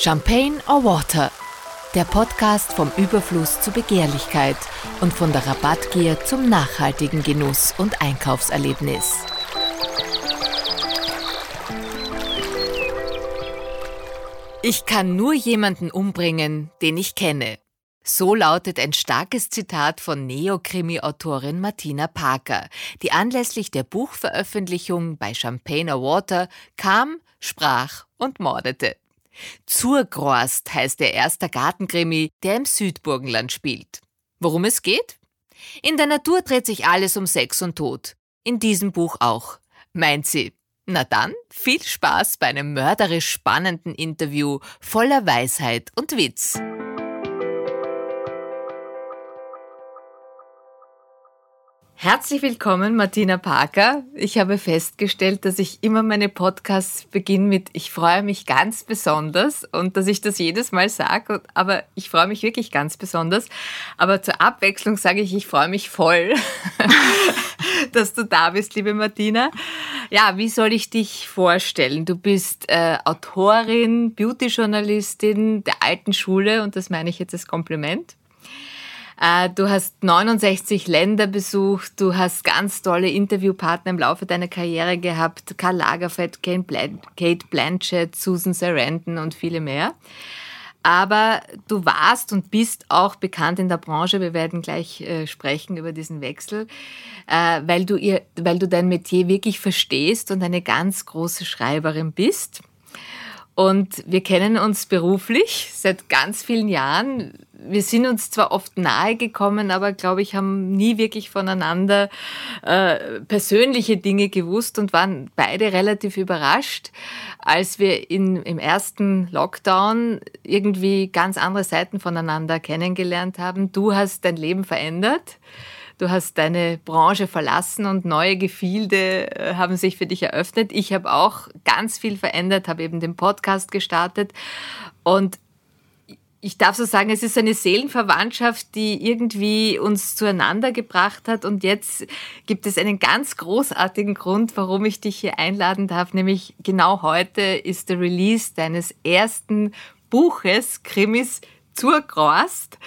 Champagne or Water? Der Podcast vom Überfluss zur Begehrlichkeit und von der Rabattgier zum nachhaltigen Genuss und Einkaufserlebnis. Ich kann nur jemanden umbringen, den ich kenne. So lautet ein starkes Zitat von Neokrimi-Autorin Martina Parker, die anlässlich der Buchveröffentlichung bei Champagne or Water kam, sprach und mordete. Zurgrost heißt der erste Gartenkrimi, der im Südburgenland spielt. Worum es geht? In der Natur dreht sich alles um Sex und Tod. In diesem Buch auch, meint sie. Na dann, viel Spaß bei einem mörderisch spannenden Interview voller Weisheit und Witz. Herzlich willkommen, Martina Parker. Ich habe festgestellt, dass ich immer meine Podcasts beginne mit Ich freue mich ganz besonders und dass ich das jedes Mal sage, aber ich freue mich wirklich ganz besonders. Aber zur Abwechslung sage ich, ich freue mich voll, dass du da bist, liebe Martina. Ja, wie soll ich dich vorstellen? Du bist äh, Autorin, Beauty-Journalistin der alten Schule und das meine ich jetzt als Kompliment. Äh, du hast 69 Länder besucht, du hast ganz tolle Interviewpartner im Laufe deiner Karriere gehabt, Karl Lagerfeld, Kate Blanchett, Susan Sarandon und viele mehr. Aber du warst und bist auch bekannt in der Branche, wir werden gleich äh, sprechen über diesen Wechsel, äh, weil, du ihr, weil du dein Metier wirklich verstehst und eine ganz große Schreiberin bist. Und wir kennen uns beruflich seit ganz vielen Jahren. Wir sind uns zwar oft nahe gekommen, aber glaube ich, haben nie wirklich voneinander äh, persönliche Dinge gewusst und waren beide relativ überrascht, als wir in, im ersten Lockdown irgendwie ganz andere Seiten voneinander kennengelernt haben. Du hast dein Leben verändert Du hast deine Branche verlassen und neue Gefilde äh, haben sich für dich eröffnet. Ich habe auch ganz viel verändert, habe eben den Podcast gestartet und ich darf so sagen, es ist eine Seelenverwandtschaft, die irgendwie uns zueinander gebracht hat. Und jetzt gibt es einen ganz großartigen Grund, warum ich dich hier einladen darf. Nämlich genau heute ist der Release deines ersten Buches, Krimis zur Grost,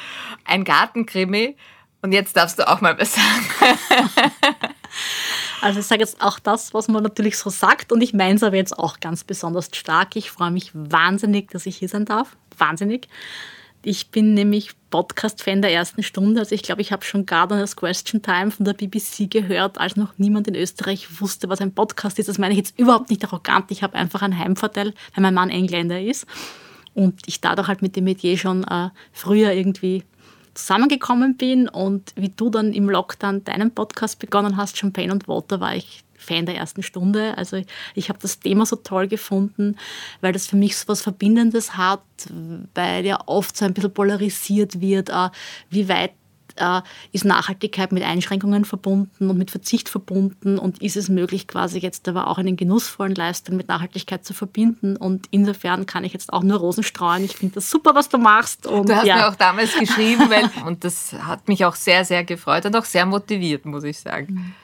ein Gartenkrimi. Und jetzt darfst du auch mal was sagen. Also ich sage jetzt auch das, was man natürlich so sagt und ich meine es aber jetzt auch ganz besonders stark. Ich freue mich wahnsinnig, dass ich hier sein darf. Wahnsinnig. Ich bin nämlich Podcast-Fan der ersten Stunde. Also ich glaube, ich habe schon Gardener's Question Time von der BBC gehört, als noch niemand in Österreich wusste, was ein Podcast ist. Das meine ich jetzt überhaupt nicht arrogant. Ich habe einfach einen Heimvorteil, weil mein Mann Engländer ist. Und ich dadurch halt mit dem Metier schon äh, früher irgendwie zusammengekommen bin und wie du dann im Lockdown deinen Podcast begonnen hast, Champagne und Water, war ich Fan der ersten Stunde. Also ich habe das Thema so toll gefunden, weil das für mich so was Verbindendes hat, weil ja oft so ein bisschen polarisiert wird, äh, wie weit äh, ist Nachhaltigkeit mit Einschränkungen verbunden und mit Verzicht verbunden und ist es möglich, quasi jetzt aber auch einen genussvollen Lifestyle mit Nachhaltigkeit zu verbinden. Und insofern kann ich jetzt auch nur Rosen streuen. Ich finde das super, was du machst. Und, du hast ja. mir auch damals geschrieben, weil, und das hat mich auch sehr, sehr gefreut und auch sehr motiviert, muss ich sagen.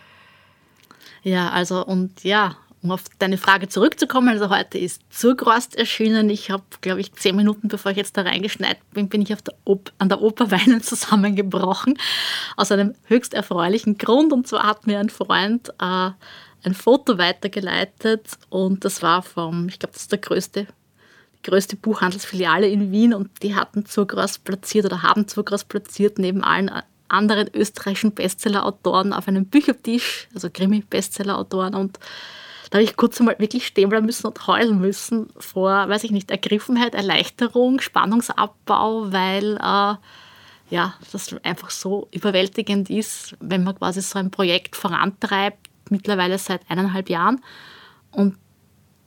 Ja, also und ja, um auf deine Frage zurückzukommen, also heute ist Zurgrost erschienen. Ich habe, glaube ich, zehn Minuten bevor ich jetzt da reingeschneit bin, bin ich der an der Oper Weinen zusammengebrochen. Aus einem höchst erfreulichen Grund. Und zwar hat mir ein Freund äh, ein Foto weitergeleitet und das war vom, ich glaube, das ist der größte, die größte Buchhandelsfiliale in Wien und die hatten Zurgrost platziert oder haben Zurgrost platziert neben allen anderen österreichischen Bestseller-Autoren auf einem Büchertisch, also Krimi-Bestseller-Autoren und da habe ich kurz einmal wirklich stehen bleiben müssen und heulen müssen vor, weiß ich nicht, Ergriffenheit, Erleichterung, Spannungsabbau, weil äh, ja, das einfach so überwältigend ist, wenn man quasi so ein Projekt vorantreibt, mittlerweile seit eineinhalb Jahren. Und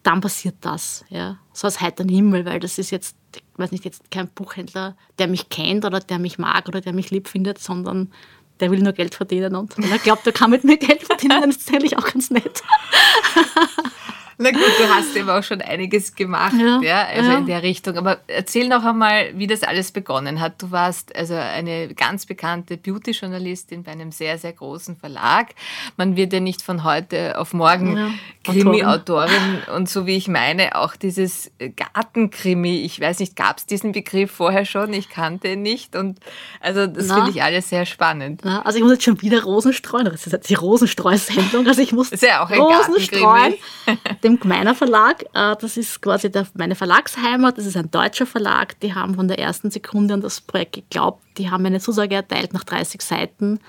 dann passiert das, ja, so aus heiteren Himmel, weil das ist jetzt, weiß nicht, jetzt kein Buchhändler, der mich kennt oder der mich mag oder der mich lieb findet, sondern der will nur Geld verdienen und wenn er glaubt, er kann mit mir Geld verdienen, dann ist das eigentlich auch ganz nett. Na gut, du hast eben auch schon einiges gemacht, ja, ja also ja. in der Richtung. Aber erzähl noch einmal, wie das alles begonnen hat. Du warst also eine ganz bekannte Beauty-Journalistin bei einem sehr, sehr großen Verlag. Man wird ja nicht von heute auf morgen ja. Krimi-Autorin und so wie ich meine, auch dieses Gartenkrimi. Ich weiß nicht, gab es diesen Begriff vorher schon? Ich kannte ihn nicht. Und also das finde ich alles sehr spannend. Na, also ich muss jetzt schon wieder Rosen streuen. Das ist jetzt die Rosenstreu-Sendung. Also ich muss ist ja auch ein Rosen streuen. Dem Gmeiner Verlag. Äh, das ist quasi der, meine Verlagsheimat. Das ist ein deutscher Verlag. Die haben von der ersten Sekunde an das Projekt geglaubt. Die haben eine Zusage erteilt nach 30 Seiten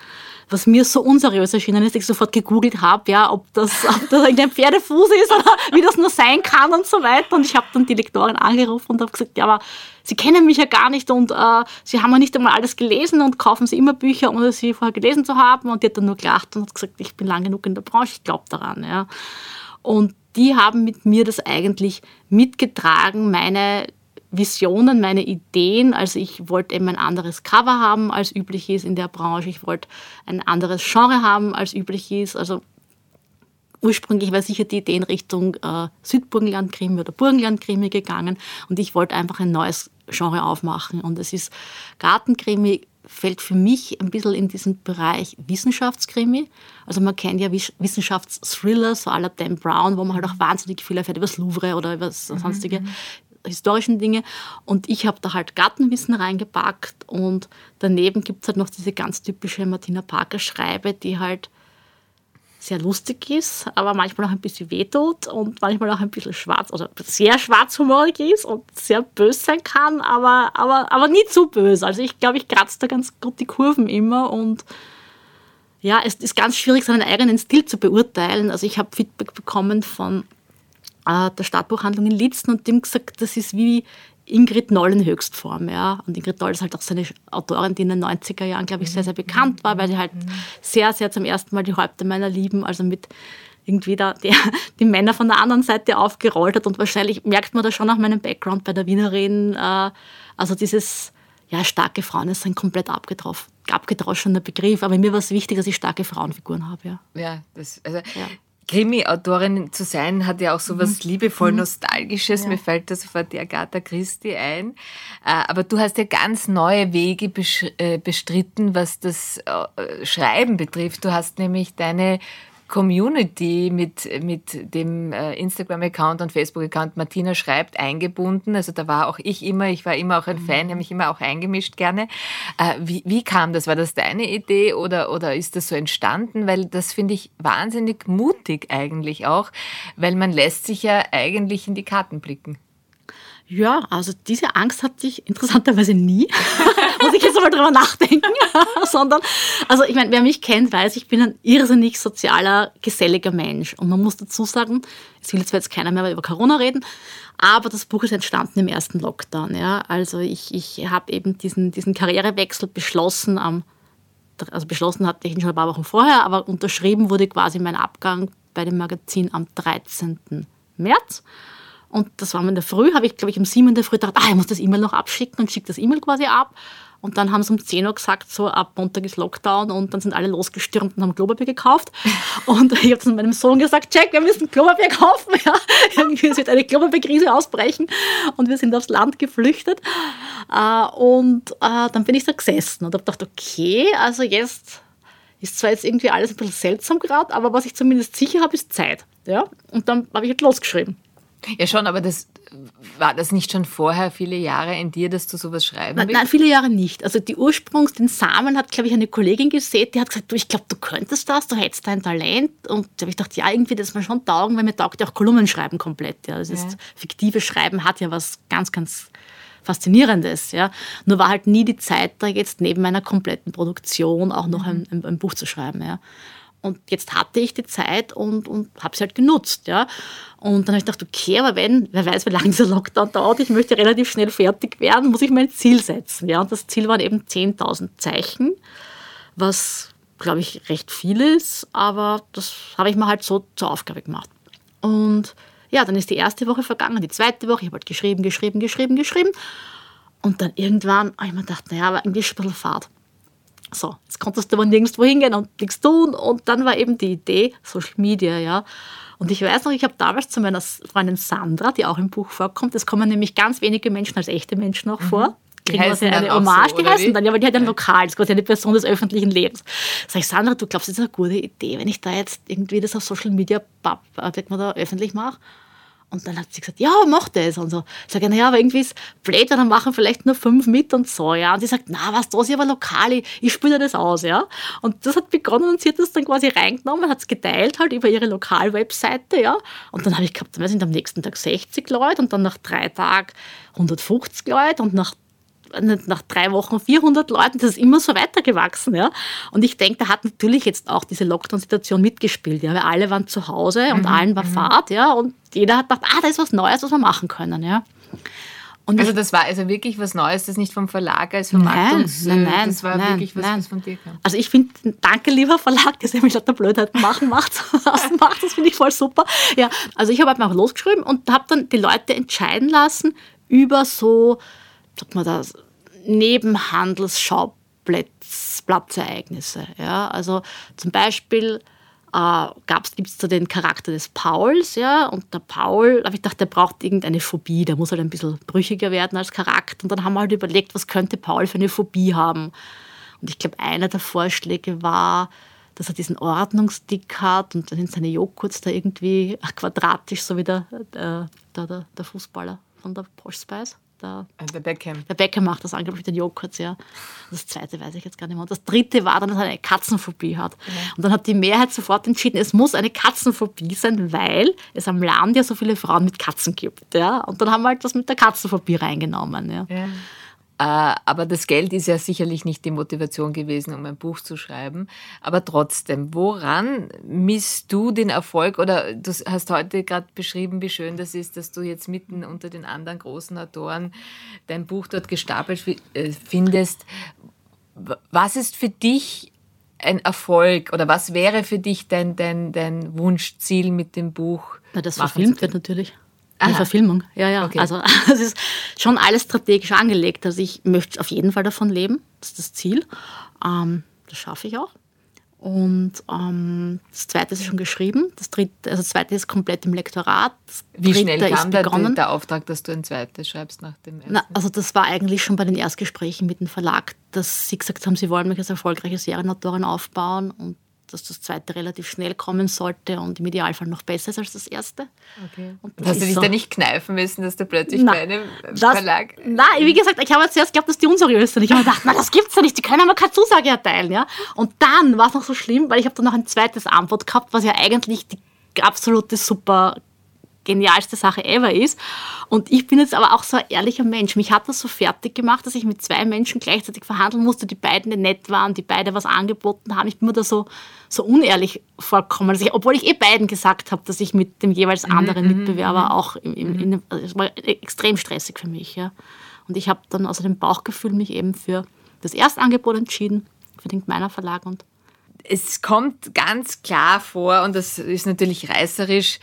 was mir so unseriös erschienen ist, ich sofort gegoogelt habe, ja, ob das, ob das irgendein Pferdefuß ist oder wie das nur sein kann und so weiter. Und ich habe dann die Lektorin angerufen und habe gesagt, ja, aber Sie kennen mich ja gar nicht und äh, Sie haben ja nicht einmal alles gelesen und kaufen Sie immer Bücher, ohne sie vorher gelesen zu haben. Und die hat dann nur gelacht und hat gesagt, ich bin lang genug in der Branche, ich glaube daran. Ja. Und die haben mit mir das eigentlich mitgetragen, meine Visionen, meine Ideen. Also ich wollte eben ein anderes Cover haben, als üblich ist in der Branche. Ich wollte ein anderes Genre haben, als üblich ist. Also ursprünglich war sicher die Idee in Richtung äh, Südburgenland-Krimi oder Burgenland-Krimi gegangen und ich wollte einfach ein neues Genre aufmachen. Und es ist Gartenkrimi fällt für mich ein bisschen in diesen Bereich Wissenschaftskrimi. Also man kennt ja Wissenschaftsthriller, so aller Dan Brown, wo man halt auch wahnsinnig viel erfährt über das Louvre oder über mhm, sonstige. Mhm historischen Dinge. Und ich habe da halt Gartenwissen reingepackt und daneben gibt es halt noch diese ganz typische Martina Parker Schreibe, die halt sehr lustig ist, aber manchmal auch ein bisschen wehtut und manchmal auch ein bisschen schwarz, also sehr schwarzhumorig ist und sehr böse sein kann, aber, aber, aber nie zu böse. Also ich glaube, ich kratze da ganz gut die Kurven immer und ja, es ist ganz schwierig, seinen eigenen Stil zu beurteilen. Also ich habe Feedback bekommen von äh, der Stadtbuchhandlung in Litzen und dem gesagt, das ist wie Ingrid Noll in Höchstform. Ja. Und Ingrid Noll ist halt auch so eine Autorin, die in den 90er Jahren, glaube ich, sehr, sehr bekannt war, weil sie halt sehr, sehr zum ersten Mal die Häupter meiner Lieben, also mit irgendwie da die, die Männer von der anderen Seite aufgerollt hat. Und wahrscheinlich merkt man das schon nach meinem Background bei der Wienerin. Äh, also dieses, ja, starke Frauen ist ein komplett abgedroschener Begriff. Aber mir war es wichtig, dass ich starke Frauenfiguren habe. Ja, ja, das, also ja. Krimi-Autorin zu sein, hat ja auch so was mhm. liebevoll mhm. Nostalgisches. Ja. Mir fällt da sofort die Agatha Christie ein. Äh, aber du hast ja ganz neue Wege äh, bestritten, was das äh, Schreiben betrifft. Du hast nämlich deine Community mit, mit dem äh, Instagram-Account und Facebook-Account Martina schreibt eingebunden. Also da war auch ich immer, ich war immer auch ein Fan, habe mich immer auch eingemischt gerne. Äh, wie, wie kam das? War das deine Idee oder, oder ist das so entstanden? Weil das finde ich wahnsinnig mutig eigentlich auch, weil man lässt sich ja eigentlich in die Karten blicken. Ja, also diese Angst hatte ich interessanterweise nie, muss ich jetzt mal drüber nachdenken, sondern, also ich meine, wer mich kennt, weiß, ich bin ein irrsinnig sozialer, geselliger Mensch. Und man muss dazu sagen, es will jetzt keiner mehr über Corona reden, aber das Buch ist entstanden im ersten Lockdown. Ja? Also ich, ich habe eben diesen, diesen Karrierewechsel beschlossen am, also beschlossen hatte ich ihn schon ein paar Wochen vorher, aber unterschrieben wurde quasi mein Abgang bei dem Magazin am 13. März. Und das war in der Früh, habe ich, glaube ich, um sieben in der Früh gedacht, ah, ich muss das E-Mail noch abschicken und schicke das E-Mail quasi ab. Und dann haben sie um 10 Uhr gesagt, so ab Montag ist Lockdown und dann sind alle losgestürmt und haben Klopapier gekauft. Und ich habe zu meinem Sohn gesagt, Jack, wir müssen Klopapier kaufen. Ja, irgendwie wird eine Klopapierkrise ausbrechen und wir sind aufs Land geflüchtet. Äh, und äh, dann bin ich da gesessen und habe gedacht, okay, also jetzt ist zwar jetzt irgendwie alles ein bisschen seltsam gerade, aber was ich zumindest sicher habe, ist Zeit. Ja? Und dann habe ich halt losgeschrieben. Ja, schon, aber das war das nicht schon vorher viele Jahre in dir, dass du sowas schreiben willst? Nein, viele Jahre nicht. Also die Ursprungs, den Samen hat, glaube ich, eine Kollegin gesehen, die hat gesagt, du, ich glaube, du könntest das, du hättest dein Talent. Und da habe ich gedacht, ja, irgendwie das mal schon taugen, weil mir taugt ja auch Kolumnenschreiben komplett. Ja. Das ja. ist, fiktive Schreiben hat ja was ganz, ganz Faszinierendes. Ja. Nur war halt nie die Zeit da, jetzt neben meiner kompletten Produktion auch noch ein, ein, ein Buch zu schreiben. Ja. Und jetzt hatte ich die Zeit und, und habe sie halt genutzt. Ja. Und dann habe ich gedacht, okay, aber wenn, wer weiß, wie lange dieser Lockdown dauert, ich möchte relativ schnell fertig werden, muss ich mein Ziel setzen. Ja. Und das Ziel waren eben 10.000 Zeichen, was, glaube ich, recht viel ist, aber das habe ich mir halt so zur Aufgabe gemacht. Und ja, dann ist die erste Woche vergangen, die zweite Woche, ich habe halt geschrieben, geschrieben, geschrieben, geschrieben. Und dann irgendwann habe ich mir gedacht, naja, aber irgendwie ist ein bisschen Fahrt. So, jetzt konntest du aber nirgendwo hingehen und nichts tun. Und dann war eben die Idee, Social Media, ja. Und ich weiß noch, ich habe damals zu meiner Freundin Sandra, die auch im Buch vorkommt, es kommen nämlich ganz wenige Menschen als echte Menschen auch mhm. vor. Kriegen quasi eine Hommage, so, die heißen wie? dann, ja, weil die hat ein Lokal, das ist quasi eine Person des öffentlichen Lebens. Sag ich, Sandra, du glaubst, das ist eine gute Idee, wenn ich da jetzt irgendwie das auf Social Media, äh, da öffentlich mache? Und dann hat sie gesagt, ja, mach das. Und so. Ich sage, naja, aber irgendwie ist blöd, dann machen vielleicht nur fünf mit und so, ja. Und sie sagt, na, was, da ist aber lokal, ich, spüre das aus, ja. Und das hat begonnen und sie hat das dann quasi reingenommen, hat es geteilt halt über ihre Lokalwebseite, ja. Und dann habe ich gehabt, wir sind am nächsten Tag 60 Leute und dann nach drei Tagen 150 Leute und nach nach drei Wochen 400 Leuten, das ist immer so weitergewachsen. Ja? Und ich denke, da hat natürlich jetzt auch diese Lockdown-Situation mitgespielt, ja? weil alle waren zu Hause und mhm. allen war mhm. Fahrt ja? und jeder hat gedacht, ah, da ist was Neues, was wir machen können. Ja? Und also das war also wirklich was Neues, das nicht vom Verlag als Vermarktungs... Nein, nein, nein. Das war nein, wirklich was, nein. was von dir kam. Also ich finde, danke lieber Verlag, dass er mich lauter Blödheiten machen macht. macht das finde ich voll super. Ja, also ich habe einfach losgeschrieben und habe dann die Leute entscheiden lassen über so sagt man das, Nebenhandelsschauplatzereignisse. Ja? Also zum Beispiel äh, gibt es da den Charakter des Pauls, ja, und der Paul, habe ich gedacht, der braucht irgendeine Phobie, der muss halt ein bisschen brüchiger werden als Charakter. Und dann haben wir halt überlegt, was könnte Paul für eine Phobie haben. Und ich glaube, einer der Vorschläge war, dass er diesen Ordnungstick hat und dann sind seine Joghurts da irgendwie quadratisch, so wie der, der, der, der Fußballer von der Posh Spice. Der, äh, der Beckham. Der Beckham macht das angeblich mit den Joghurts, ja. Das zweite weiß ich jetzt gar nicht mehr. Und das dritte war dann, dass er eine Katzenphobie hat. Ja. Und dann hat die Mehrheit sofort entschieden, es muss eine Katzenphobie sein, weil es am Land ja so viele Frauen mit Katzen gibt. Ja. Und dann haben wir halt das mit der Katzenphobie reingenommen. Ja. ja. Äh, aber das Geld ist ja sicherlich nicht die Motivation gewesen, um ein Buch zu schreiben. Aber trotzdem, woran misst du den Erfolg? Oder du hast heute gerade beschrieben, wie schön das ist, dass du jetzt mitten unter den anderen großen Autoren dein Buch dort gestapelt äh, findest. Was ist für dich ein Erfolg oder was wäre für dich dein, dein, dein Wunschziel mit dem Buch? Na, das verfilmt wird natürlich. Eine Verfilmung, ja, ja. Okay. Also es ist schon alles strategisch angelegt. Also ich möchte auf jeden Fall davon leben, das ist das Ziel. Ähm, das schaffe ich auch. Und ähm, das zweite ist schon geschrieben. Das dritte, also das zweite ist komplett im Lektorat. Wie schnell kam der, der, Auftrag, dass du ein zweites schreibst nach dem ersten? Na, also das war eigentlich schon bei den Erstgesprächen mit dem Verlag, dass sie gesagt haben, sie wollen mich als erfolgreiche Serienautorin aufbauen und dass das zweite relativ schnell kommen sollte und im Idealfall noch besser ist als das erste. Okay. Hast du dich so. da nicht kneifen müssen, dass du plötzlich na, bei einem das, Verlag... Nein, wie gesagt, ich habe zuerst geglaubt, dass die unseriös sind. Ich habe gedacht, na, das gibt's ja nicht, die können aber keine Zusage erteilen. Ja? Und dann war es noch so schlimm, weil ich habe dann noch ein zweites Antwort gehabt, was ja eigentlich die absolute super genialste Sache ever ist. Und ich bin jetzt aber auch so ein ehrlicher Mensch. Mich hat das so fertig gemacht, dass ich mit zwei Menschen gleichzeitig verhandeln musste, die beide nett waren, die beide was angeboten haben. Ich bin mir da so, so unehrlich vorgekommen. Ich, obwohl ich eh beiden gesagt habe, dass ich mit dem jeweils mhm, anderen mhm, Mitbewerber mhm. auch im, im, in, also es war extrem stressig für mich. Ja. Und ich habe dann außer dem Bauchgefühl mich eben für das Erstangebot entschieden, für den Meiner Verlag und es kommt ganz klar vor, und das ist natürlich reißerisch,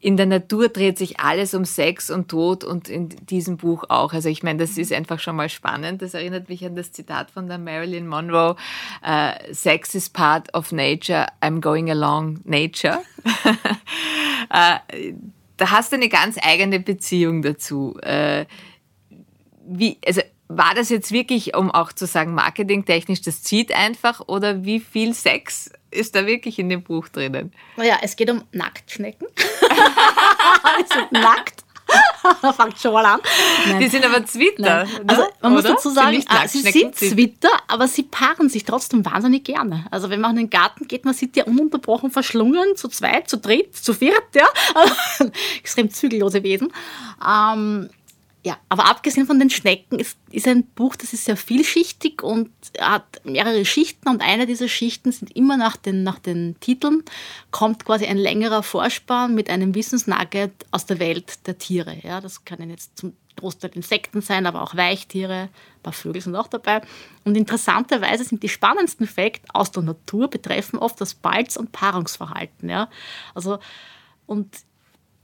in der Natur dreht sich alles um Sex und Tod und in diesem Buch auch. Also ich meine, das ist einfach schon mal spannend. Das erinnert mich an das Zitat von der Marilyn Monroe. Uh, Sex is part of nature, I'm going along nature. uh, da hast du eine ganz eigene Beziehung dazu. Uh, wie, also war das jetzt wirklich, um auch zu sagen, marketingtechnisch, das zieht einfach oder wie viel Sex ist da wirklich in dem Buch drinnen? Naja, es geht um Nacktschnecken. die sind nackt. da fängt schon mal an. Nein. Die sind aber Zwitter. Ne? Also man muss dazu sagen, ah, sie sind Zwitter, aber sie paaren sich trotzdem wahnsinnig gerne. Also wenn man in den Garten geht, man sieht ja ununterbrochen verschlungen, zu zweit, zu dritt, zu viert, ja. extrem zügellose Wesen. Ähm, ja, aber abgesehen von den Schnecken ist, ist ein Buch, das ist sehr vielschichtig und hat mehrere Schichten und eine dieser Schichten sind immer nach den, nach den Titeln, kommt quasi ein längerer Vorspann mit einem Wissensnugget aus der Welt der Tiere. Ja, das können jetzt zum Großteil Insekten sein, aber auch Weichtiere, ein paar Vögel sind auch dabei. Und interessanterweise sind die spannendsten Fakten aus der Natur betreffen oft das Balz- und Paarungsverhalten. Ja? Also, und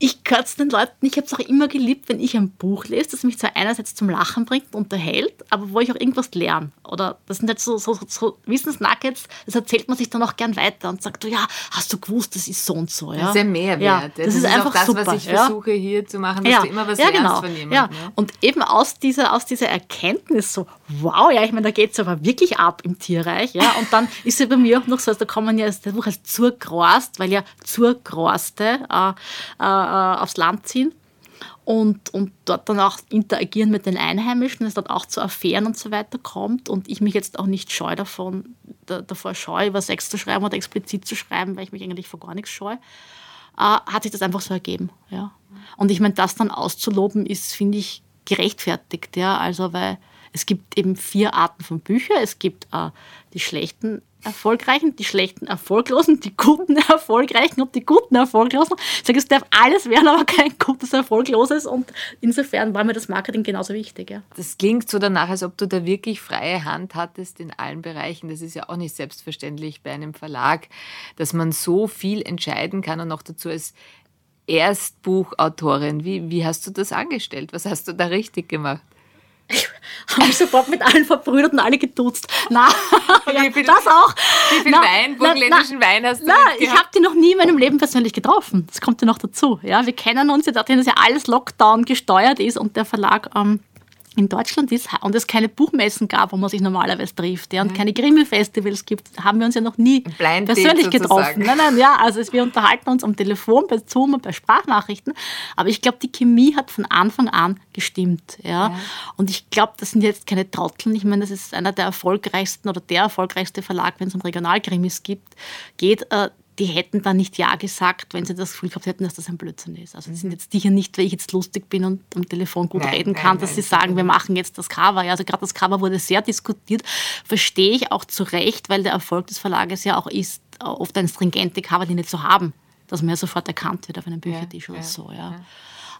ich gehöre zu den Leuten, ich habe es auch immer geliebt, wenn ich ein Buch lese, das mich zwar einerseits zum Lachen bringt, und unterhält, aber wo ich auch irgendwas lerne. Oder das sind halt so, so, so Wissensnuggets, das erzählt man sich dann auch gern weiter und sagt, du, ja, hast du gewusst, das ist so und so. Ja? Das ist ja Mehrwert. Ja, das, das, ist, einfach auch das, super, was ich ja. versuche hier zu machen, dass ja. du immer was ja, lernst genau. von jemandem. Ja. Und eben aus dieser, aus dieser Erkenntnis so, wow, ja, ich meine, da geht es aber wirklich ab im Tierreich. Ja? Und dann ist ja bei mir auch noch so, also da kommen ja das Buch als Zurgrost, weil ja Zurgroste äh, äh, äh, aufs Land ziehen und, und dort dann auch interagieren mit den Einheimischen, es dort auch zu Affären und so weiter kommt und ich mich jetzt auch nicht scheu davon, da, davor scheue, über Sex zu schreiben oder explizit zu schreiben, weil ich mich eigentlich vor gar nichts scheue, äh, hat sich das einfach so ergeben. Ja. Und ich meine, das dann auszuloben ist, finde ich, gerechtfertigt. Ja. Also, weil es gibt eben vier Arten von Büchern. Es gibt äh, die schlechten Erfolgreichen, die schlechten Erfolglosen, die guten Erfolgreichen und die guten Erfolglosen. Ich sage, es darf alles werden, aber kein gutes Erfolgloses und insofern war mir das Marketing genauso wichtig. Ja. Das klingt so danach, als ob du da wirklich freie Hand hattest in allen Bereichen. Das ist ja auch nicht selbstverständlich bei einem Verlag, dass man so viel entscheiden kann und noch dazu als Erstbuchautorin. Wie, wie hast du das angestellt? Was hast du da richtig gemacht? Ich habe mich sofort mit allen verbrüdert und alle geduzt. Na, ja, viel, das auch. Wie viel na, Wein, burgenländischen Wein hast du Na, ich habe die noch nie in meinem Leben persönlich getroffen. Das kommt ja noch dazu. Ja, wir kennen uns ja, dadurch, dass ja alles Lockdown gesteuert ist und der Verlag ähm, in Deutschland ist und es keine Buchmessen gab, wo man sich normalerweise trifft, ja, und mhm. keine Krimi-Festivals gibt, haben wir uns ja noch nie Blind persönlich getroffen. Nein, nein, ja, also wir unterhalten uns am Telefon, bei Zoom und bei Sprachnachrichten, aber ich glaube, die Chemie hat von Anfang an gestimmt, ja, ja. und ich glaube, das sind jetzt keine Trotteln, ich meine, das ist einer der erfolgreichsten oder der erfolgreichste Verlag, wenn es um Regionalkrimis gibt, geht, äh, die hätten dann nicht Ja gesagt, wenn sie das Gefühl gehabt hätten, dass das ein Blödsinn ist. Also die sind jetzt sicher nicht, weil ich jetzt lustig bin und am Telefon gut nein, reden kann, nein, dass nein, sie sagen, wir machen jetzt das Cover. Ja, also gerade das Cover wurde sehr diskutiert, verstehe ich auch zu Recht, weil der Erfolg des Verlages ja auch ist, oft eine stringente Coverlinie zu haben, dass man ja sofort erkannt wird auf einem Büchertisch ja, oder ja, so. Ja. ja.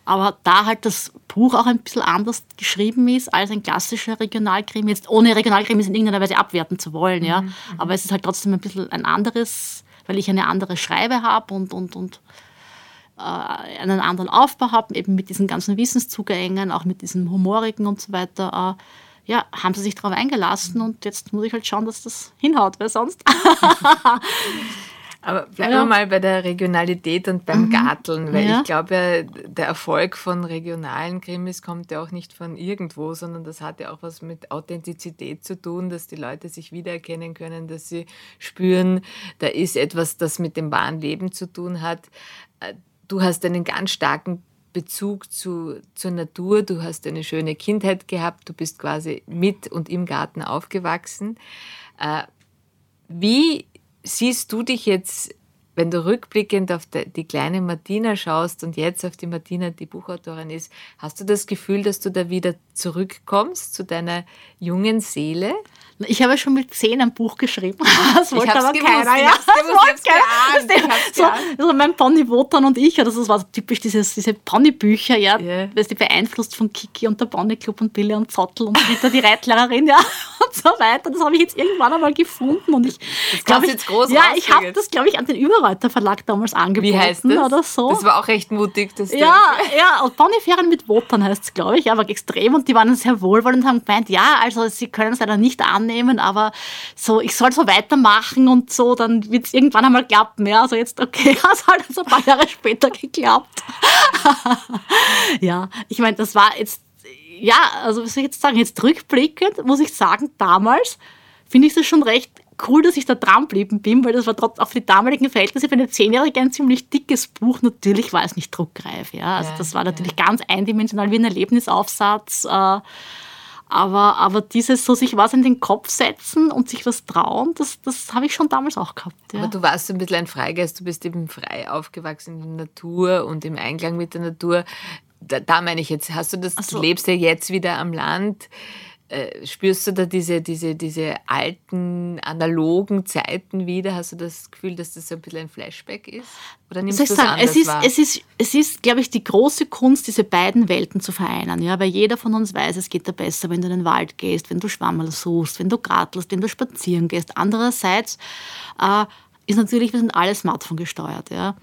Aber da halt das Buch auch ein bisschen anders geschrieben ist als ein klassischer Regionalkrimi, jetzt ohne Regionalkrimi in irgendeiner Weise abwerten zu wollen, ja. Mhm, mhm. Aber es ist halt trotzdem ein bisschen ein anderes weil ich eine andere Schreibe habe und, und, und äh, einen anderen Aufbau habe, eben mit diesen ganzen Wissenszugängen, auch mit diesem Humorigen und so weiter. Äh, ja, haben sie sich darauf eingelassen und jetzt muss ich halt schauen, dass das hinhaut, weil sonst. Aber bleiben ja. wir mal bei der Regionalität und beim mhm. Garteln, weil ja. ich glaube der Erfolg von regionalen Krimis kommt ja auch nicht von irgendwo, sondern das hat ja auch was mit Authentizität zu tun, dass die Leute sich wiedererkennen können, dass sie spüren, da ist etwas, das mit dem wahren Leben zu tun hat. Äh, du hast einen ganz starken Bezug zu, zur Natur, du hast eine schöne Kindheit gehabt, du bist quasi mit und im Garten aufgewachsen. Äh, wie siehst du dich jetzt, wenn du rückblickend auf die kleine Martina schaust und jetzt auf die Martina, die Buchautorin ist, hast du das Gefühl, dass du da wieder zurückkommst zu deiner jungen Seele? Ich habe schon mit zehn ein Buch geschrieben. Das wollte aber gewusst, keiner. Ja, das wollte keiner. So, also mein Pony Wotan und ich, das war typisch dieses, diese Pony-Bücher, ja, yeah. das die beeinflusst von Kiki und der Pony Club und Billy und Zottel und Rita die Reitlehrerin, ja, und so weiter. Das habe ich jetzt irgendwann einmal gefunden und ich glaube jetzt groß Ja, ich habe das, glaube ich, an den Überreuter Verlag damals angeboten Wie heißt das? oder so. Das war auch recht mutig. Das ja, ja, und Ponyferien mit Wotan heißt es, glaube ich, aber extrem und die waren sehr wohlwollend und haben gemeint, ja, also sie können es leider nicht annehmen, aber so, ich soll so weitermachen und so, dann wird es irgendwann einmal klappen. Ja, also jetzt, okay, es hat also ein paar Jahre später geklappt. ja, ich meine, das war jetzt, ja, also was soll ich jetzt sagen, jetzt rückblickend muss ich sagen, damals finde ich das schon recht cool, dass ich da dran geblieben bin, weil das war trotz, auf die damaligen Verhältnisse für eine Zehnjährige ein ziemlich dickes Buch. Natürlich war es nicht druckreif, ja. Also das war natürlich ja. ganz eindimensional wie ein Erlebnisaufsatz. Äh, aber, aber dieses so sich was in den Kopf setzen und sich was trauen, das, das habe ich schon damals auch gehabt. Ja. Aber du warst so ein bisschen ein Freigeist, du bist eben frei aufgewachsen in der Natur und im Einklang mit der Natur. Da, da meine ich jetzt, hast du das, so. du lebst ja jetzt wieder am Land. Äh, spürst du da diese, diese, diese alten, analogen Zeiten wieder? Hast du das Gefühl, dass das ein bisschen ein Flashback ist? Oder nimmst du es sagen, es ist, wahr? es ist, es ist, glaube ich, die große Kunst, diese beiden Welten zu vereinen. Ja? Weil jeder von uns weiß, es geht dir besser, wenn du in den Wald gehst, wenn du Schwammerl suchst, wenn du gratelst, wenn du spazieren gehst. Andererseits äh, ist natürlich, wir sind alle Smartphone gesteuert. Ja?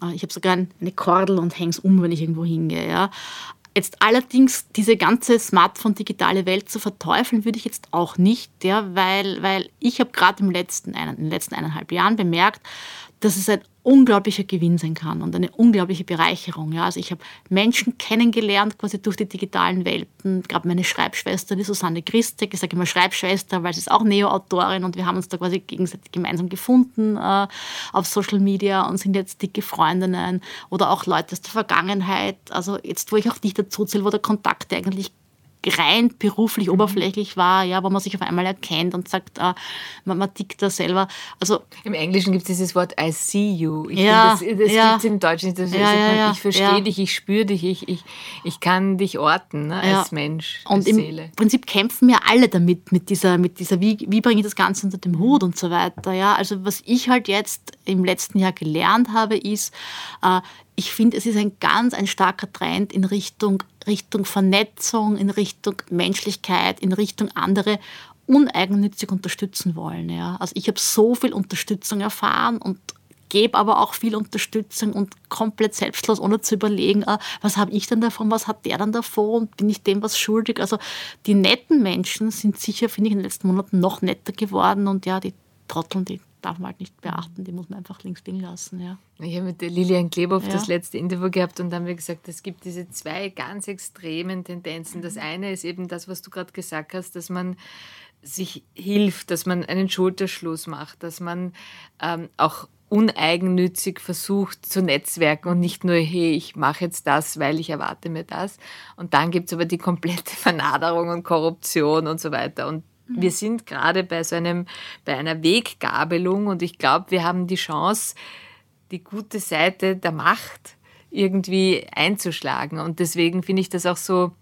Äh, ich habe sogar eine Kordel und hänge es um, wenn ich irgendwo hingehe. Ja. Jetzt allerdings diese ganze Smartphone-digitale Welt zu verteufeln, würde ich jetzt auch nicht, ja, weil, weil ich habe gerade im letzten, in den letzten eineinhalb Jahren bemerkt, dass es ein unglaublicher Gewinn sein kann und eine unglaubliche Bereicherung. Ja. Also ich habe Menschen kennengelernt, quasi durch die digitalen Welten. Gerade meine Schreibschwester, die Susanne Christek, ich sage immer Schreibschwester, weil sie ist auch Neo-Autorin und wir haben uns da quasi gegenseitig gemeinsam gefunden äh, auf Social Media und sind jetzt dicke Freundinnen oder auch Leute aus der Vergangenheit. Also jetzt, wo ich auch dich dazu zähle, wo der Kontakt eigentlich rein beruflich, mhm. oberflächlich war, ja, wo man sich auf einmal erkennt und sagt, äh, man, man tickt da selber. Also, Im Englischen gibt es dieses Wort I see you. Ich ja, finde, das, das ja. gibt es im Deutschen nicht. Das Ja, sagt ja, ja, ich verstehe ja. dich, ich spüre dich, ich, ich, ich kann dich orten ne, Ja. als Mensch, Und als im Seele. Prinzip kämpfen wir alle damit, mit dieser, mit dieser wie, wie bringe ich das Ganze unter dem Hut und so weiter. Ja? Also was ich halt jetzt im letzten Jahr gelernt habe, ist, äh, ich finde, es ist ein ganz ein starker Trend in Richtung, Richtung Vernetzung, in Richtung Menschlichkeit, in Richtung andere uneigennützig unterstützen wollen. Ja? Also ich habe so viel Unterstützung erfahren und gebe aber auch viel Unterstützung und komplett selbstlos, ohne zu überlegen, äh, was habe ich denn davon, was hat der dann davon, bin ich dem was schuldig. Also die netten Menschen sind sicher, finde ich, in den letzten Monaten noch netter geworden und ja, die Trotteln, die darf man halt nicht beachten, die muss man einfach links liegen lassen. Ja. Ich habe mit der Lilian Klebow Ja. das letzte Interview gehabt und da haben wir gesagt, es gibt diese zwei ganz extremen Tendenzen. Das eine ist eben das, was du gerade gesagt hast, dass man sich hilft, dass man einen Schulterschluss macht, dass man ähm, auch uneigennützig versucht zu netzwerken und nicht nur, hey, ich mache jetzt das, weil ich erwarte mir das. Und dann gibt es aber die komplette Vernaderung und Korruption und so weiter. Und wir sind gerade bei so einem, bei einer Weggabelung und ich glaube, wir haben die Chance, die gute Seite der Macht irgendwie einzuschlagen. Und deswegen finde ich das auch so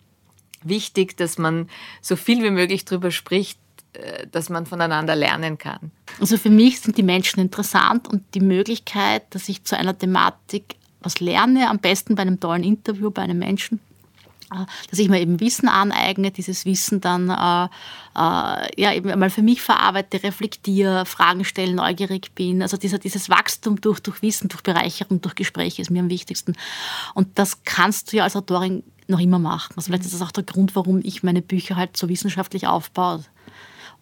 wichtig, dass man so viel wie möglich darüber spricht, äh, dass man voneinander lernen kann. Also für mich sind die Menschen interessant und die Möglichkeit, dass ich zu einer Thematik was lerne, am besten bei einem tollen Interview bei einem Menschen, dass ich mir eben Wissen aneigne, dieses Wissen dann äh, äh, ja, eben einmal für mich verarbeite, reflektiere, Fragen stelle, neugierig bin. Also dieser, dieses Wachstum durch, durch Wissen, durch Bereicherung, durch Gespräche ist mir am wichtigsten. Und das kannst du ja als Autorin noch immer machen. Also vielleicht ist das auch der Grund, warum ich meine Bücher halt so wissenschaftlich aufbaue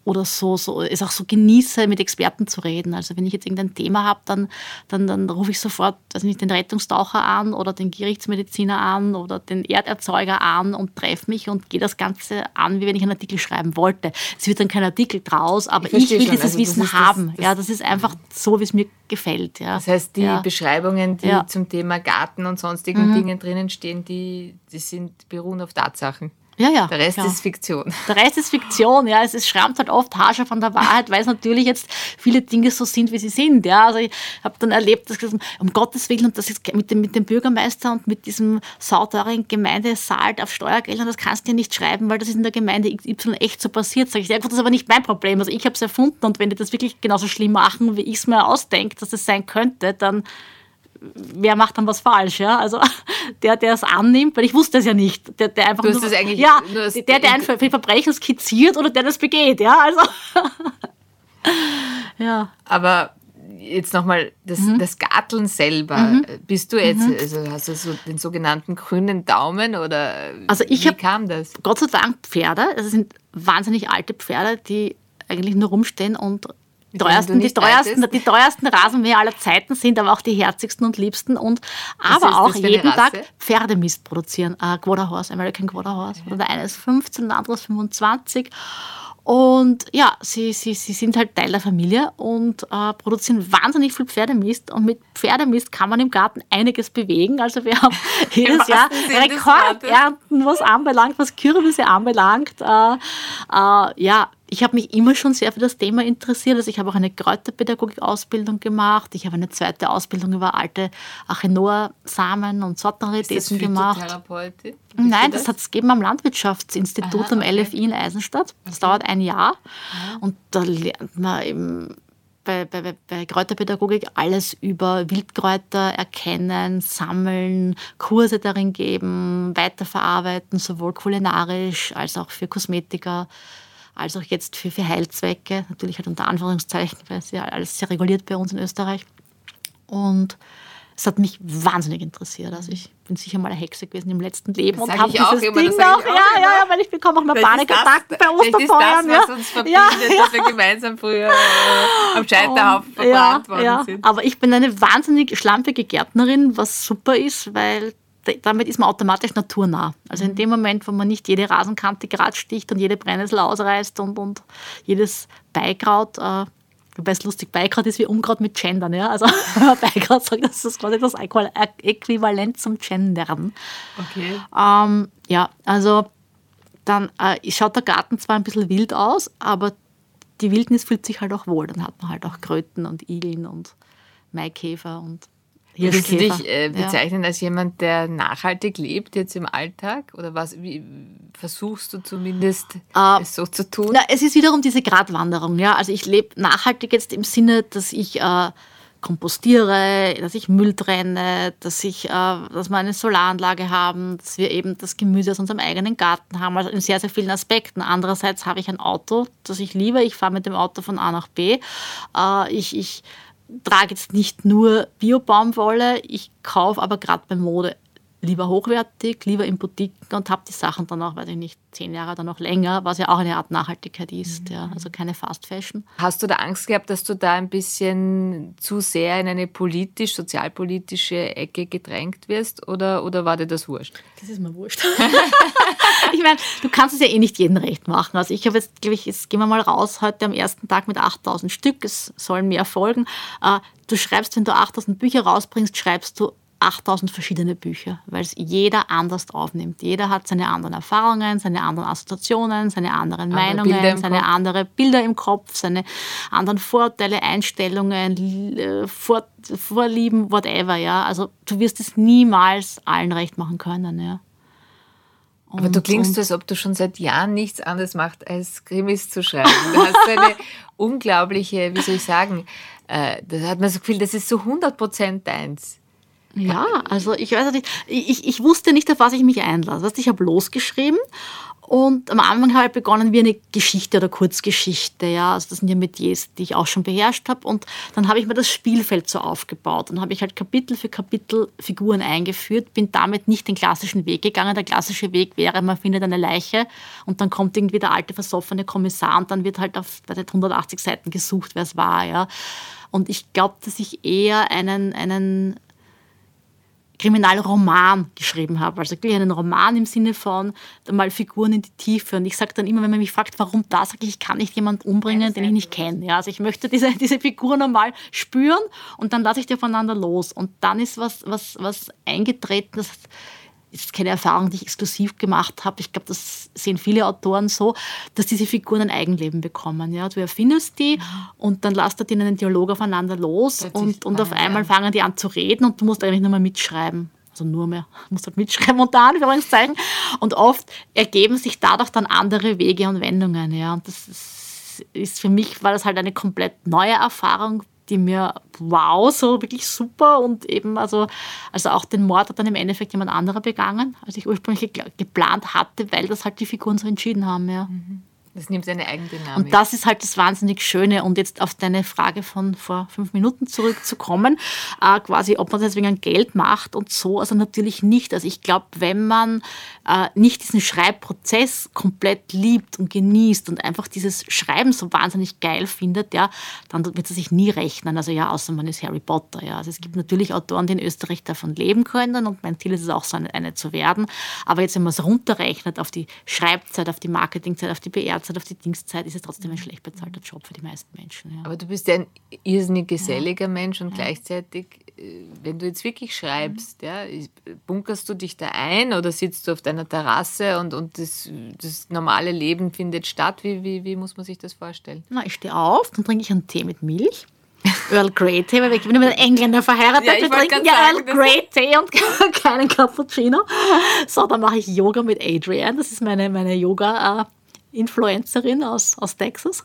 oder so, so es auch so genieße, mit Experten zu reden. Also wenn ich jetzt irgendein Thema habe, dann, dann, dann rufe ich sofort also nicht den Rettungstaucher an oder den Gerichtsmediziner an oder den Erderzeuger an und treffe mich und gehe das Ganze an, wie wenn ich einen Artikel schreiben wollte. Es wird dann kein Artikel draus, aber Ich ich, will schon. dieses Also Wissen das- haben. das- ja, das ist einfach so, wie es mir gefällt. Ja. Das heißt, die ja. Beschreibungen, die Ja. zum Thema Garten und sonstigen Dingen drinnen stehen, die, die sind, beruhen auf Tatsachen. Ja, ja, Der Rest ja. ist Fiktion. Der Rest ist Fiktion, ja. Es, es schrammt halt oft harscher von der Wahrheit, weil es natürlich jetzt viele Dinge so sind, wie sie sind. Ja. Also ich habe dann erlebt, dass um Gottes Willen und das ist mit dem, mit dem Bürgermeister und mit diesem sauteuren Gemeindesaal auf Steuergeldern, das kannst du ja nicht schreiben, weil das ist in der Gemeinde XY echt so passiert. Sag ich, ja, gut, das ist aber nicht mein Problem. Also ich habe es erfunden und wenn die das wirklich genauso schlimm machen, wie ich es mir ausdenke, dass es sein könnte, dann wer macht dann was falsch, ja? Also der, der es annimmt, weil ich wusste es ja nicht, der, der einfach Du hast nur, eigentlich ja, der, der ein Ver- Verbrechen skizziert oder der das begeht, ja, also ja. Aber jetzt nochmal, das, Mhm. das Garteln selber, bist du jetzt, also hast du so den sogenannten grünen Daumen oder Also ich wie hab- kam das? Gott sei Dank Pferde, das sind wahnsinnig alte Pferde, die eigentlich nur rumstehen und teuersten, die, teuersten, die teuersten Rasenmäher aller Zeiten sind, aber auch die herzigsten und liebsten und aber auch jeden Tag? Pferdemist produzieren. Äh, Quarter Horse, American Quarter Horse. Und der eine ist 15, der andere ist 25. Und ja, sie, sie, sie sind halt Teil der Familie und äh, produzieren wahnsinnig viel Pferdemist. Und mit Pferdemist kann man im Garten einiges bewegen. Also wir haben jedes Jahr Rekordernten, was anbelangt, was Kürbisse anbelangt. Äh, äh, ja, ich habe mich immer schon sehr für das Thema interessiert. Also ich habe auch eine Kräuterpädagogik-Ausbildung gemacht. Ich habe eine zweite Ausbildung über alte Achenoa-Samen und Ist das Sortenraritäten gemacht. Nein, du das hat es gegeben am Landwirtschaftsinstitut Aha, am okay. LFI in Eisenstadt. Das dauert ein Jahr. Und da lernt man eben bei, bei- bei Kräuterpädagogik alles über Wildkräuter erkennen, sammeln, Kurse darin geben, weiterverarbeiten, sowohl kulinarisch als auch für Kosmetiker, als auch jetzt für, für Heilzwecke. Natürlich halt unter Anführungszeichen, weil es ja alles sehr reguliert bei uns in Österreich. Und Das hat mich wahnsinnig interessiert. Also ich bin sicher mal eine Hexe gewesen im letzten Leben Das und habe dieses auch immer, Ding das ich auch Ja, ja, ja, weil ich bekomme auch mal Panikattacken bei Osterfeuern. ist das, was ja. uns verbindet, dass wir gemeinsam früher äh, am Scheiterhaufen verbrannt worden ja, sind. Aber ich bin eine wahnsinnig schlampige Gärtnerin, was super ist, weil damit ist man automatisch naturnah. Also Mhm. in dem Moment, wo man nicht jede Rasenkante gerade sticht und jede Brennnessel ausreißt und, und jedes Beikraut, äh, wobei es lustig, Beikraut ist wie Unkraut mit Gendern. Ja? Also Beikraut sagt, das ist quasi das Äquivalent zum Gendern. Okay. Ähm, ja, also dann äh, schaut der Garten zwar ein bisschen wild aus, aber die Wildnis fühlt sich halt auch wohl. Dann hat man halt auch Kröten und Igeln und Maikäfer und Würdest du dich äh, ja. bezeichnen als jemand, der nachhaltig lebt jetzt im Alltag? Oder was, wie versuchst du zumindest Äh, es so zu tun? Na, es ist wiederum diese Gratwanderung. Ja? Also ich lebe nachhaltig jetzt im Sinne, dass ich äh, kompostiere, dass ich Müll trenne, dass, ich, äh, dass wir eine Solaranlage haben, dass wir eben das Gemüse aus unserem eigenen Garten haben, also in sehr, sehr vielen Aspekten. Andererseits habe ich ein Auto, das ich liebe. Ich fahre mit dem Auto von A nach B. Äh, ich, ich trage jetzt nicht nur Bio-Baumwolle, ich kaufe aber gerade bei Mode lieber hochwertig, lieber in Boutiquen und habe die Sachen dann auch, weiß ich nicht, zehn Jahre oder noch länger, was ja auch eine Art Nachhaltigkeit ist. Ja. Also keine Fast Fashion. Hast du da Angst gehabt, dass du da ein bisschen zu sehr in eine politisch, sozialpolitische Ecke gedrängt wirst? Oder, oder war dir das wurscht? Das ist mir wurscht. ich meine, du kannst es ja eh nicht jedem recht machen. Also ich habe jetzt, glaube ich, jetzt gehen wir mal raus heute am ersten Tag mit 8000 Stück. Es sollen mehr folgen. Äh, Du schreibst, wenn du 8000 Bücher rausbringst, schreibst du 8000 verschiedene Bücher, weil es jeder anders aufnimmt. Jeder hat seine anderen Erfahrungen, seine anderen Assoziationen, seine anderen Andere Meinungen, seine Kopf. andere Bilder im Kopf, seine anderen Vorteile, Einstellungen, äh, Vor Vorlieben, whatever. Ja, also du wirst es niemals allen recht machen können. Ja. Aber du Und- klingst und- so, als ob du schon seit Jahren nichts anderes machst, als Krimis zu schreiben. Du hast so eine unglaubliche, wie soll ich sagen, äh, da hat man so viel, das ist so 100% deins. Ja, also ich weiß nicht, ich, ich wusste nicht, auf was ich mich einlasse. Ich habe losgeschrieben und am Anfang habe ich begonnen wie eine Geschichte oder Kurzgeschichte. Ja, also das sind ja Metiers, die ich auch schon beherrscht habe. Und dann habe ich mir das Spielfeld so aufgebaut. Dann habe ich halt Kapitel für Kapitel Figuren eingeführt, bin damit nicht den klassischen Weg gegangen. Der klassische Weg wäre, man findet eine Leiche und dann kommt irgendwie der alte versoffene Kommissar und dann wird halt auf weiß nicht, 180 Seiten gesucht, wer es war. Ja. Und ich glaube, dass ich eher einen, einen Kriminalroman geschrieben habe. Also wirklich einen Roman im Sinne von mal Figuren in die Tiefe. Und ich sage dann immer, wenn man mich fragt, warum das, sage ich, ich kann nicht jemanden umbringen, den ich nicht kenne. Ja, also ich möchte diese, diese Figuren einmal spüren und dann lasse ich die voneinander los. Und dann ist was, was, was eingetreten, das ist keine Erfahrung, die ich exklusiv gemacht habe. Ich glaube, das sehen viele Autoren so, dass diese Figuren ein Eigenleben bekommen. Ja? Du erfindest die und dann lässt du in einen Dialog aufeinander los und, und auf einmal an. fangen die an zu reden und du musst eigentlich nur mal mitschreiben. Also nur mehr, du musst halt mitschreiben unter Anführungszeichen. Und oft ergeben sich dadurch dann andere Wege und Wendungen. Ja? Und das ist, ist für mich, war das halt eine komplett neue Erfahrung, die mir, wow, so wirklich super und eben, also, also auch den Mord hat dann im Endeffekt jemand anderer begangen, als ich ursprünglich ge- geplant hatte, weil das halt die Figuren so entschieden haben, ja. Das nimmt seine Eigendynamik. Und das ist halt das wahnsinnig Schöne. Und jetzt auf deine Frage von vor fünf Minuten zurückzukommen, äh, quasi, ob man das wegen Geld macht und so, also natürlich nicht. Also ich glaube, wenn man äh, nicht diesen Schreibprozess komplett liebt und genießt und einfach dieses Schreiben so wahnsinnig geil findet, ja, dann wird es sich nie rechnen. Also ja, außer man ist Harry Potter. Ja. Also es gibt natürlich Autoren, die in Österreich davon leben können und mein Ziel ist es auch, so eine, eine zu werden. Aber jetzt, wenn man es runterrechnet auf die Schreibzeit, auf die Marketingzeit, auf die PR-Zeit, auf die Dingszeit, ist es trotzdem ein schlecht bezahlter Job für die meisten Menschen. Ja. Aber du bist ja ein irrsinnig geselliger Mensch und gleichzeitig, äh, wenn du jetzt wirklich schreibst, ja, ist- bunkerst du dich da ein oder sitzt du auf deiner Terrasse und, und das, das normale Leben findet statt? Wie, wie, wie muss man sich das vorstellen? Na, ich stehe auf, dann trinke ich einen Tee mit Milch. Earl Grey Tee, weil ich bin mit einem Engländer verheiratet. Ja, wir trinken ja Earl Grey Tee und keinen Cappuccino. So, dann mache ich Yoga mit Adrienne. Das ist meine, meine Yoga-Influencerin aus, aus Texas.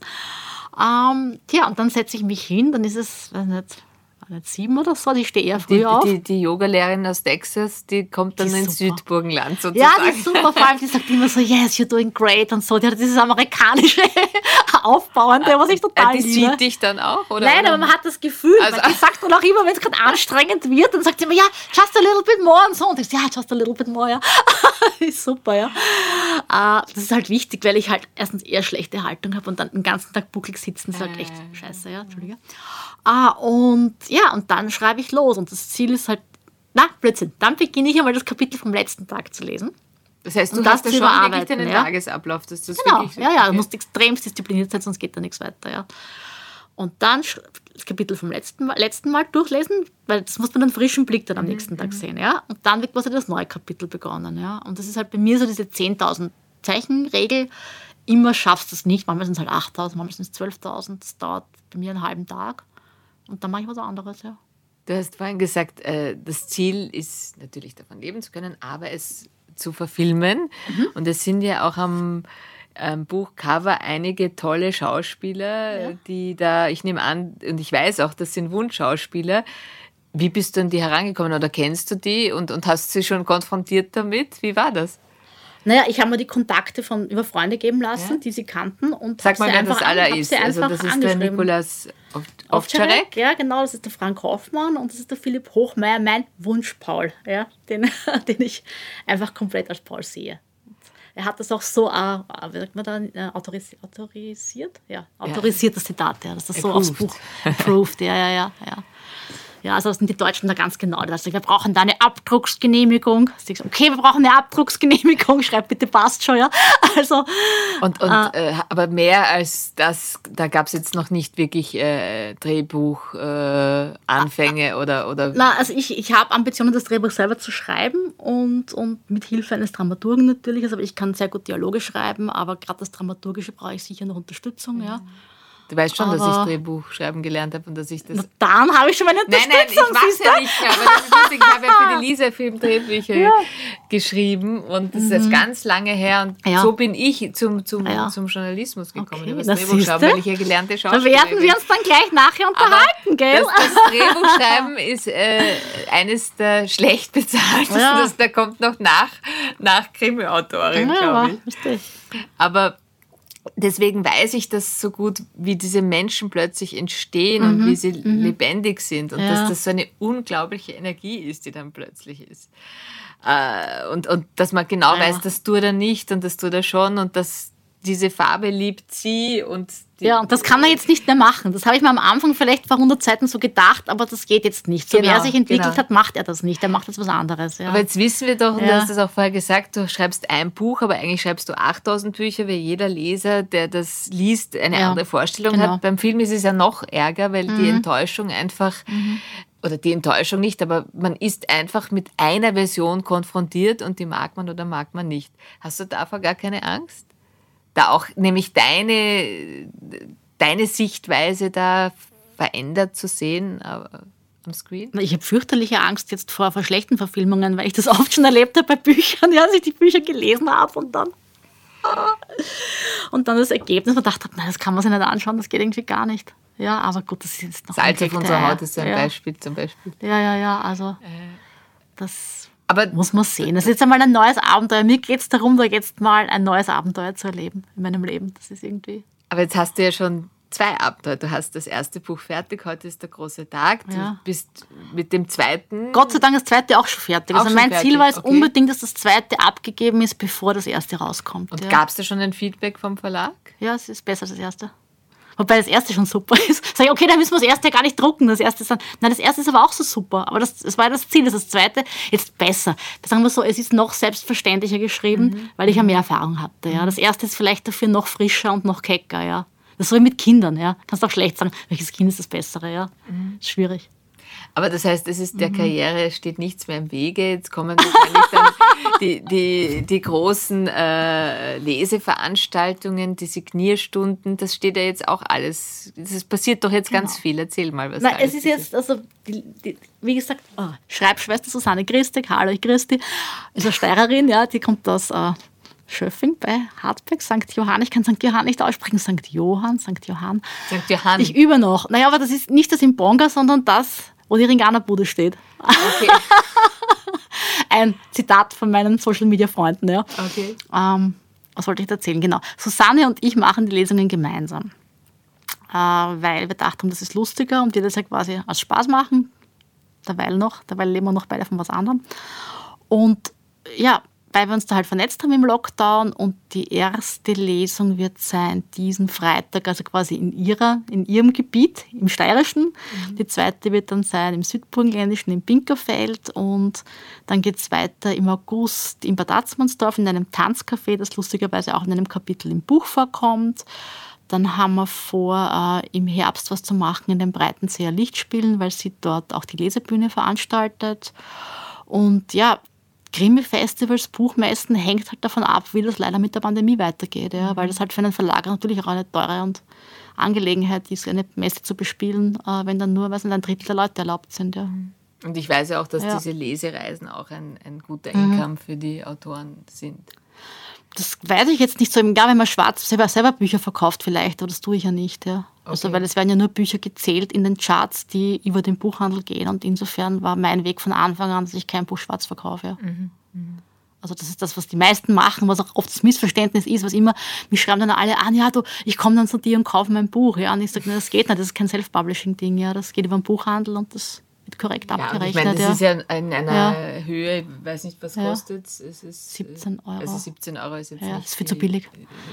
Ähm, tja, und dann setze ich mich hin, dann ist es weiß nicht, nicht sieben oder so, die stehe eher früh die, auf. Die, die Yogalehrerin aus Texas, die kommt dann Die ins. Südburgenland sozusagen. Ja, die ist super, vor allem die sagt immer so, yes, you're doing great und so. Die hat dieses amerikanische Aufbauende, was ich total Äh, die liebe. sieht dich dann auch, oder? Nein, aber man hat das Gefühl, Also- weil die sagt dann auch immer, wenn es gerade anstrengend wird, dann sagt sie immer, ja, just a little bit more und so. Und ich sage, ja, just a little bit more, ja. ist super, ja. Äh, das ist halt wichtig, weil ich halt erstens eher schlechte Haltung habe und dann den ganzen Tag bucklig sitzen, ist halt echt scheiße, ja, Entschuldige. Ah, und ja, und dann schreibe ich los und das Ziel ist halt, na, Blödsinn, dann beginne ich einmal das Kapitel vom letzten Tag zu lesen. das heißt, du und das hast ja zu schon wirklich deinen ja. Tagesablauf. Dass das Genau, ja, ja, du musst extrem diszipliniert sein, sonst geht da nichts weiter, ja. Und dann das Kapitel vom letzten Mal, letzten Mal durchlesen, weil das muss man einen frischen Blick dann am nächsten Tag sehen, ja. Und dann wird quasi das neue Kapitel begonnen, ja. Und das ist halt bei mir so diese 10.000 Zeichen-Regel. Immer schaffst du es nicht. Manchmal sind es halt 8.000, manchmal sind es 12.000. Das dauert bei mir einen halben Tag. Und dann mache ich was anderes, ja. Du hast vorhin gesagt, äh, das Ziel ist natürlich davon leben zu können, aber es zu verfilmen. Mhm. Und es sind ja auch am ähm, Buchcover einige tolle Schauspieler, die da, ich nehme an, und ich weiß auch, das sind Wunschschauspieler. Wie bist du an die herangekommen oder kennst du die und, und hast sie schon konfrontiert damit? Wie war das? Naja, ich habe mir die Kontakte von über Freunde geben lassen, Ja. die sie kannten und Sag mal, sie wer einfach das aller ist. Also das ist der Ov- Ovtcharek, ja genau, das ist der Frank Hoffmann und das ist der Philipp Hochmeier, mein Wunsch-Paul, ja, den, den ich einfach komplett als Paul sehe. Er hat das auch so, äh, äh, wie sagt man da, äh, autorisi autorisiert? Ja, autorisiert das Zitat, ja, dass das so aufs. Buch approved, ja, ja, ja, ja. Ja, also das sind die Deutschen da ganz genau. Sagen, wir brauchen da eine Abdrucksgenehmigung. Okay, wir brauchen eine Abdrucksgenehmigung. Schreibt bitte, passt schon, ja. Also, Und, und Ah. äh, aber mehr als das, da gab es jetzt noch nicht wirklich äh, Drehbuch, äh, Anfänge oder, oder Na, also ich, ich habe Ambitionen, das Drehbuch selber zu schreiben und, und mit Hilfe eines Dramaturgen natürlich. Also ich kann sehr gut Dialoge schreiben, aber gerade das Dramaturgische brauche ich sicher noch Unterstützung, ja. Du weißt schon, dass ich aber- Drehbuch schreiben gelernt habe und dass ich das. Na, dann habe ich schon meine Nein, nein, ich Unterstützung. du? ja nicht aber das ist lustig. Ich habe ja für die Lisa Filmdrehbücher geschrieben und das ist jetzt ganz lange her und Mhm. Ja. so bin ich zum, zum, Ja. zum Journalismus gekommen, Okay, über das Drehbuch schreiben, weil ich ja gelernte Da Schauspielerin werden wir uns dann gleich nachher unterhalten, gell? Das, das Drehbuchschreiben ist äh, eines der schlecht bezahltesten. Ja. Das, da kommt noch nach, nach Krimi-Autorin, ja, glaube ich. richtig. Aber deswegen weiß ich das so gut, wie diese Menschen plötzlich entstehen und wie sie lebendig sind und Mhm, Ja. dass das so eine unglaubliche Energie ist, die dann plötzlich ist. Äh, und, und dass man genau Ja. weiß, das tut er nicht und das tut er schon und dass diese Farbe liebt sie und die, Ja, und das kann er jetzt nicht mehr machen. Das habe ich mir am Anfang vielleicht vor 100 Seiten so gedacht, aber das geht jetzt nicht. So wie Genau, er sich entwickelt genau. hat, macht er das nicht. Er macht jetzt was anderes. Ja. Aber jetzt wissen wir doch, und du Ja. hast es auch vorher gesagt, du schreibst ein Buch, aber eigentlich schreibst du 8000 Bücher, weil jeder Leser, der das liest, eine Ja, andere Vorstellung genau. Mhm. hat. Beim Film ist es ja noch ärger, weil die Enttäuschung einfach, oder die Enttäuschung nicht, aber man ist einfach mit einer Version konfrontiert und die mag man oder mag man nicht. Hast du davor gar keine Angst? Da auch nämlich deine, deine Sichtweise da verändert zu sehen äh, am Screen? Ich habe fürchterliche Angst jetzt vor, vor schlechten Verfilmungen, weil ich das oft schon erlebt habe bei Büchern, ja, als ich die Bücher gelesen habe und dann. Und dann das Ergebnis, man dachte, nein, das kann man sich nicht anschauen, das geht irgendwie gar nicht. Ja, aber gut, das ist jetzt noch Salz auf unserer. Haut ist ein ja. Beispiel zum Beispiel. Ja, ja, ja, also das Aber muss man sehen. Das ist jetzt einmal ein neues Abenteuer. Mir geht es darum, da jetzt mal ein neues Abenteuer zu erleben in meinem Leben. Das ist irgendwie. Aber jetzt hast du ja schon zwei Abenteuer. Du hast das erste Buch fertig, heute ist der große Tag. Du Ja. bist mit dem zweiten. Gott sei Dank das zweite auch schon fertig. Auch also mein fertig, Ziel war es okay. unbedingt, dass das zweite abgegeben ist, bevor das erste rauskommt. Und ja. gab es da schon ein Feedback vom Verlag? Ja, es ist besser als das erste. Wobei das erste schon super ist. Sag ich, okay, dann müssen wir das erste gar nicht drucken. Das erste ist dann, nein, das erste ist aber auch so super. Aber das, das war ja das Ziel, dass das zweite jetzt besser. Sagen wir so, es ist noch selbstverständlicher geschrieben, weil ich ja mehr Erfahrung hatte. Ja. Das erste ist vielleicht dafür noch frischer und noch kecker. Ja. Das ist so wie mit Kindern. Ja. Kannst auch schlecht sagen, welches Kind ist das bessere. Ja. Ist schwierig. Aber das heißt, es ist Mhm. der Karriere steht nichts mehr im Wege. Jetzt kommen wahrscheinlich dann die, die, die großen äh, Leseveranstaltungen, die Signierstunden. Das steht ja jetzt auch alles. Es passiert doch jetzt ganz viel. Erzähl mal, was Genau. Nein, da es ist jetzt, also, die, die, wie gesagt, oh, Schreibschwester Susanne Christik, hallo ich Christi, ist eine Steirerin, ja, die kommt aus äh, Schöffing bei Hartberg, St. Johann. Ich kann St. Johann nicht aussprechen, St. Johann, St. Johann. St. Johann. Ich übe noch. Naja, aber das ist nicht das im Bonga, sondern das wo die Ringanerbude steht. Okay. Ein Zitat von meinen Social Media Freunden, ja. Okay. Ähm, was wollte ich erzählen? Genau. Susanne und ich machen die Lesungen gemeinsam. Äh, weil wir dachten, das ist lustiger und wir das ja quasi als Spaß machen. Derweil noch, derweil leben wir noch beide von was anderem. Und ja, weil wir uns da halt vernetzt haben im Lockdown und die erste Lesung wird sein diesen Freitag, also quasi in, ihrer, in ihrem Gebiet, im Steirischen. Mhm. Die zweite wird dann sein im Südburgenländischen, im Pinkerfeld und dann geht es weiter im August in Bad Atzmannsdorf in einem Tanzcafé, das lustigerweise auch in einem Kapitel im Buch vorkommt. Dann haben wir vor, äh, im Herbst was zu machen in den Breitenseer Lichtspielen, weil sie dort auch die Lesebühne veranstaltet. Und ja, Krimi-Festivals, Buchmessen hängt halt davon ab, wie das leider mit der Pandemie weitergeht. Ja? Weil das halt für einen Verlag natürlich auch eine teure und Angelegenheit ist, eine Messe zu bespielen, äh, wenn dann nur was ein Drittel der Leute erlaubt sind. Ja. Und ich weiß ja auch, dass ja. diese Lesereisen auch ein, ein guter Income mhm. für die Autoren sind das weiß ich jetzt nicht so. Ja, wenn man schwarz selber, selber Bücher verkauft vielleicht, aber das tue ich ja nicht. Ja. Okay. Also weil es werden ja nur Bücher gezählt in den Charts, die über den Buchhandel gehen. Und insofern war mein Weg von Anfang an, dass ich kein Buch schwarz verkaufe. Ja. Mhm. Mhm. Also das ist das, was die meisten machen, was auch oft das Missverständnis ist, was immer, mich schreiben dann alle an, ja, du, ich komme dann zu dir und kaufe mein Buch. Ja, und ich sage, das geht nicht, das ist kein Self-Publishing-Ding, ja, das geht über den Buchhandel und das wird korrekt ja, abgerechnet. Ich meine, das ja. ist ja in einer ja. Höhe, ich weiß nicht, was kostet es. ist 17 Euro. Also 17 Euro ist jetzt ja, ist viel zu billig.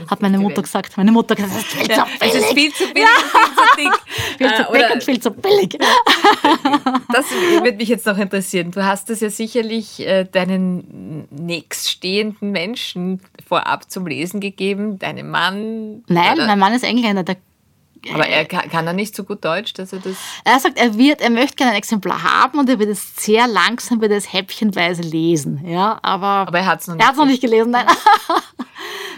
Hat meine Mutter gesagt. Meine Mutter gesagt, das ist viel zu billig. Es ist viel zu billig viel zu dick. viel zu dick und viel zu billig. das würde mich jetzt noch interessieren. Du hast es ja sicherlich äh, deinen nächststehenden Menschen vorab zum Lesen gegeben, deinem Mann. Nein, oder? mein Mann ist Engländer, der aber er kann, kann, er nicht so gut Deutsch, dass er das. Er sagt, er wird, er möchte gerne ein Exemplar haben und er wird es sehr langsam, wird es häppchenweise lesen. Ja, aber, aber er hat es noch, nicht, noch nicht gelesen. Nein.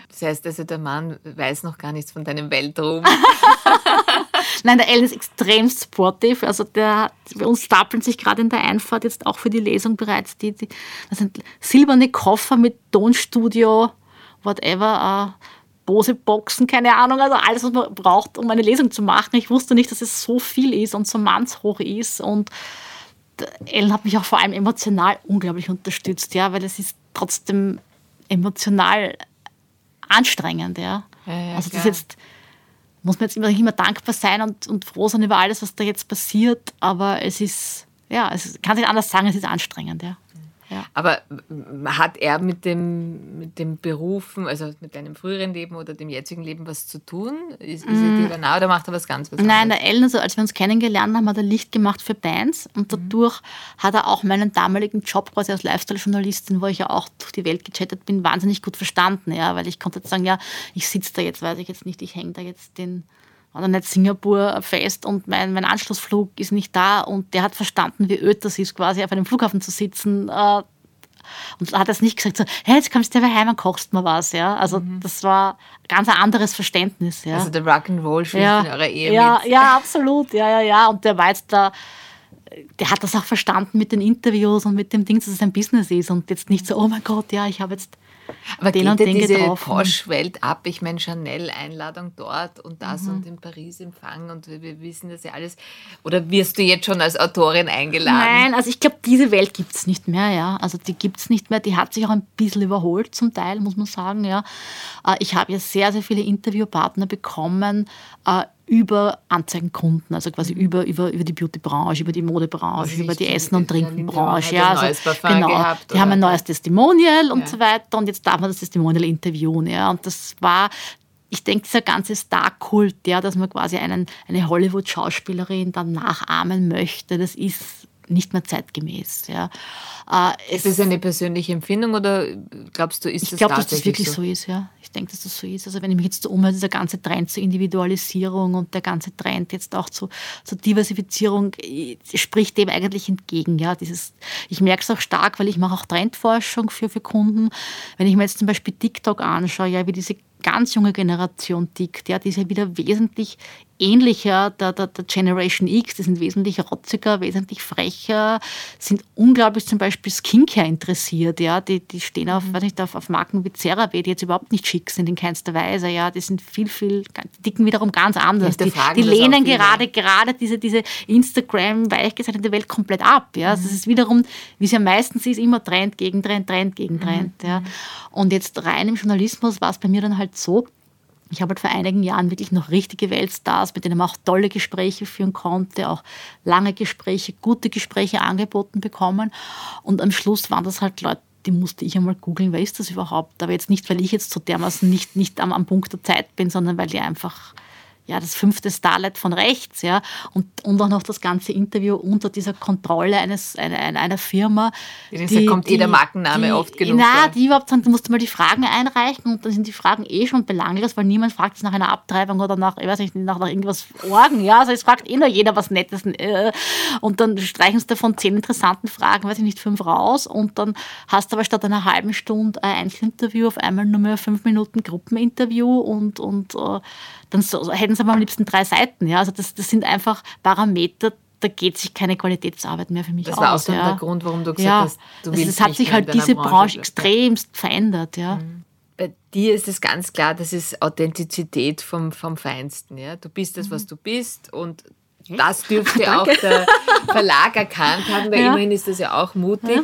Das heißt also, der Mann weiß noch gar nichts von deinem Weltruhm. Nein, der Ellen ist extrem supportive. Also der, bei uns stapeln sich gerade in der Einfahrt jetzt auch für die Lesung bereits die, die das sind silberne Koffer mit Tonstudio, whatever. Uh, Bose-Boxen, keine Ahnung, also alles, was man braucht, um eine Lesung zu machen. Ich wusste nicht, dass es so viel ist und so mannshoch ist und Ellen hat mich auch vor allem emotional unglaublich unterstützt, ja, weil es ist trotzdem emotional anstrengend, ja. ja, ja also das jetzt muss man jetzt immer, immer dankbar sein und, und froh sein über alles, was da jetzt passiert, aber es ist, ja, es kann sich anders sagen, es ist anstrengend, ja. Ja. Aber hat er mit dem, mit dem Berufen, also mit deinem früheren Leben oder dem jetzigen Leben was zu tun? Ist, ist mm. er dir nah oder macht er was ganz was Nein, der Ellen, also als wir uns kennengelernt haben, hat er Licht gemacht für Bands und mhm. dadurch mhm. hat er auch meinen damaligen Job quasi als Lifestyle-Journalistin, wo ich ja auch durch die Welt gechattet bin, wahnsinnig gut verstanden, ja, weil ich konnte jetzt sagen, ja, ich sitze da jetzt, weiß ich jetzt nicht, ich hänge da jetzt den oder nicht Singapur fest und mein, mein Anschlussflug ist nicht da und der hat verstanden, wie öd das ist, quasi auf einem Flughafen zu sitzen. Äh, und hat das nicht gesagt, so, hey, jetzt kommst du heim und kochst mal was. Ja? Also mhm. das war ganz ein anderes Verständnis. Ja? Also der Rock'n'Roll spielt ja. in eurer Ehe ja, mit. Ja, absolut. Ja, ja, ja. Und der war jetzt da der hat das auch verstanden mit den Interviews und mit dem Ding, dass es ein Business ist und jetzt nicht so, oh mein Gott, ja, ich habe jetzt aber den und den diese Posch-Welt ab? Ich meine, Chanel-Einladung dort und das mhm. und in Paris Empfang und wir, wir, wissen das ja alles. Oder wirst du jetzt schon als Autorin eingeladen? Nein, also ich glaube, diese Welt gibt es nicht mehr, ja. Also die gibt es nicht mehr. Die hat sich auch ein bisschen überholt zum Teil, muss man sagen, ja. Äh, ich habe ja sehr, sehr viele Interviewpartner bekommen, äh, über Anzeigenkunden, also quasi mhm. über, über, über die Beautybranche, über die Modebranche, über die Essen- und Trinkenbranche. Ja, also, genau, gehabt, die haben ein neues Testimonial und ja. so weiter und jetzt darf man das Testimonial interviewen. Ja, und das war ich denke, dieser ganze Star-Kult, ja, dass man quasi einen, eine Hollywood-Schauspielerin dann nachahmen möchte, das ist nicht mehr zeitgemäß. Ja. Äh, ist das eine persönliche Empfindung oder glaubst du, ist ich das glaube, dass das wirklich so? so? ist, ja. Denke, dass das so ist. Also wenn ich mich jetzt so umhöre, dieser ganze Trend zur Individualisierung und der ganze Trend jetzt auch zu, zur Diversifizierung äh, spricht dem eigentlich entgegen. Ja. Dieses, ich merke es auch stark, weil ich mache auch Trendforschung für, für Kunden. Wenn ich mir jetzt zum Beispiel TikTok anschaue, ja, wie diese ganz junge Generation tickt, ja, die ist ja wieder wesentlich ähnlicher der, der, der, Generation X. Die sind wesentlich rotziger, wesentlich frecher, sind unglaublich zum Beispiel Skincare interessiert. Ja? Die, die stehen auf, mhm. weiß nicht, auf, auf Marken wie CeraVe, die jetzt überhaupt nicht schick sind in keinster Weise. Ja? Die sind viel, viel, die dicken wiederum ganz anders. Die, die lehnen gerade, gerade diese, diese Instagram-weichgezeichnete Welt komplett ab. Ja? Mhm. Das ist wiederum, wie es ja meistens ist, immer Trend gegen Trend, Trend gegen Trend. Mhm. Ja? Und jetzt rein im Journalismus war es bei mir dann halt so, ich habe halt vor einigen Jahren wirklich noch richtige Weltstars, mit denen man auch tolle Gespräche führen konnte, auch lange Gespräche, gute Gespräche angeboten bekommen. Und am Schluss waren das halt Leute, die musste ich einmal googeln, wer ist das überhaupt? Aber jetzt nicht, weil ich jetzt so dermaßen nicht, nicht am, am Punkt der Zeit bin, sondern weil die einfach ja, das fünfte Starlight von rechts, ja, und, und auch noch das ganze Interview unter dieser Kontrolle eines, einer, einer Firma. Die, kommt jeder Markenname die, oft genug. Na, die überhaupt sagen, du musst mal die Fragen einreichen und dann sind die Fragen eh schon belanglos, weil niemand fragt nach einer Abtreibung oder nach, ich weiß nicht, nach, nach irgendwas Orgen, ja, also es fragt eh nur jeder was Nettes äh, und dann streichen sie davon zehn interessanten Fragen, weiß ich nicht, fünf raus und dann hast du aber statt einer halben Stunde ein Einzelinterview auf einmal nur mehr fünf Minuten Gruppeninterview und, und uh, dann so, hätten sie aber am liebsten drei Seiten. Ja? Also das, das sind einfach Parameter, da geht sich keine Qualitätsarbeit mehr für mich das aus. Das war auch ja. der Grund, warum du gesagt ja. hast, du also willst Es hat sich halt diese Branche, Branche extremst verändert. Ja. Mhm. Bei dir ist es ganz klar, das ist Authentizität vom, vom Feinsten. Ja? Du bist das, was mhm. du bist und das dürfte auch der Verlag erkannt haben, weil ja. immerhin ist das ja auch mutig. Ja.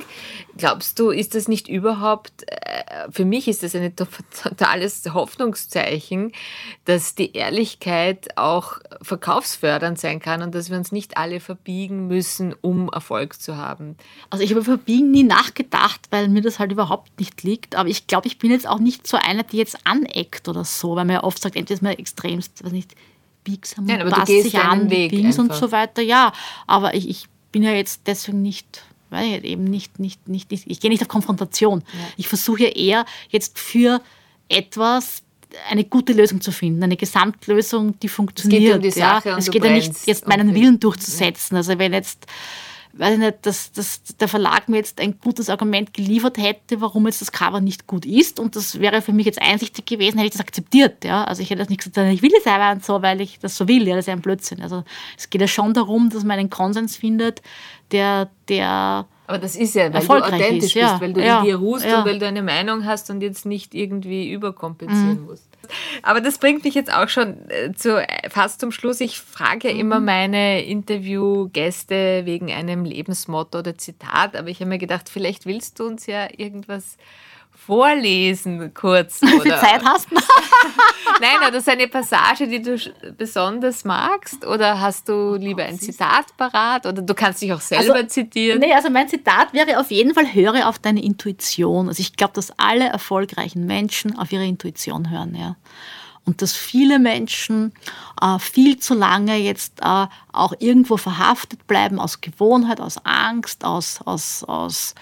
Glaubst du, ist das nicht überhaupt, äh, für mich ist das ein totales Hoffnungszeichen, dass die Ehrlichkeit auch verkaufsfördernd sein kann und dass wir uns nicht alle verbiegen müssen, um Erfolg zu haben? Also ich habe Verbiegen nie nachgedacht, weil mir das halt überhaupt nicht liegt. Aber ich glaube, ich bin jetzt auch nicht so einer, die jetzt aneckt oder so, weil man ja oft sagt, entweder ist man extremst, weiß nicht, biegsam ja, passt sich an, Weg und so weiter. Ja, aber ich, ich bin ja jetzt deswegen nicht weil eben nicht, nicht, nicht, nicht ich gehe nicht auf Konfrontation. Ja. Ich versuche eher jetzt für etwas eine gute Lösung zu finden, eine Gesamtlösung, die funktioniert. Es geht um die Sache ja. Es geht ja nicht jetzt meinen Willen durchzusetzen. Also wenn jetzt weiß ich nicht, dass, dass der Verlag mir jetzt ein gutes Argument geliefert hätte, warum jetzt das Cover nicht gut ist. Und das wäre für mich jetzt einsichtig gewesen, hätte ich das akzeptiert. Ja? Also ich hätte das nicht gesagt, ich will es aber und so, weil ich das so will. Ja? Das ist ja ein Blödsinn. Also es geht ja schon darum, dass man einen Konsens findet, der, der aber das ist ja, weil du authentisch ist, ja. bist, weil du ja. in dir ruhst ja. und weil du eine Meinung hast und jetzt nicht irgendwie überkompensieren mhm. musst. Aber das bringt mich jetzt auch schon äh, zu, fast zum Schluss. Ich frage ja immer mhm. meine Interviewgäste wegen einem Lebensmotto oder Zitat, aber ich habe mir gedacht, vielleicht willst du uns ja irgendwas vorlesen kurz. Wie viel Zeit hast du? Nein, oder ist eine Passage, die du besonders magst? Oder hast du lieber ein Zitat parat? Oder du kannst dich auch selber also, zitieren? Nee, also mein Zitat wäre auf jeden Fall, höre auf deine Intuition. Also ich glaube, dass alle erfolgreichen Menschen auf ihre Intuition hören. Ja. Und dass viele Menschen äh, viel zu lange jetzt äh, auch irgendwo verhaftet bleiben aus Gewohnheit, aus Angst, aus, aus, aus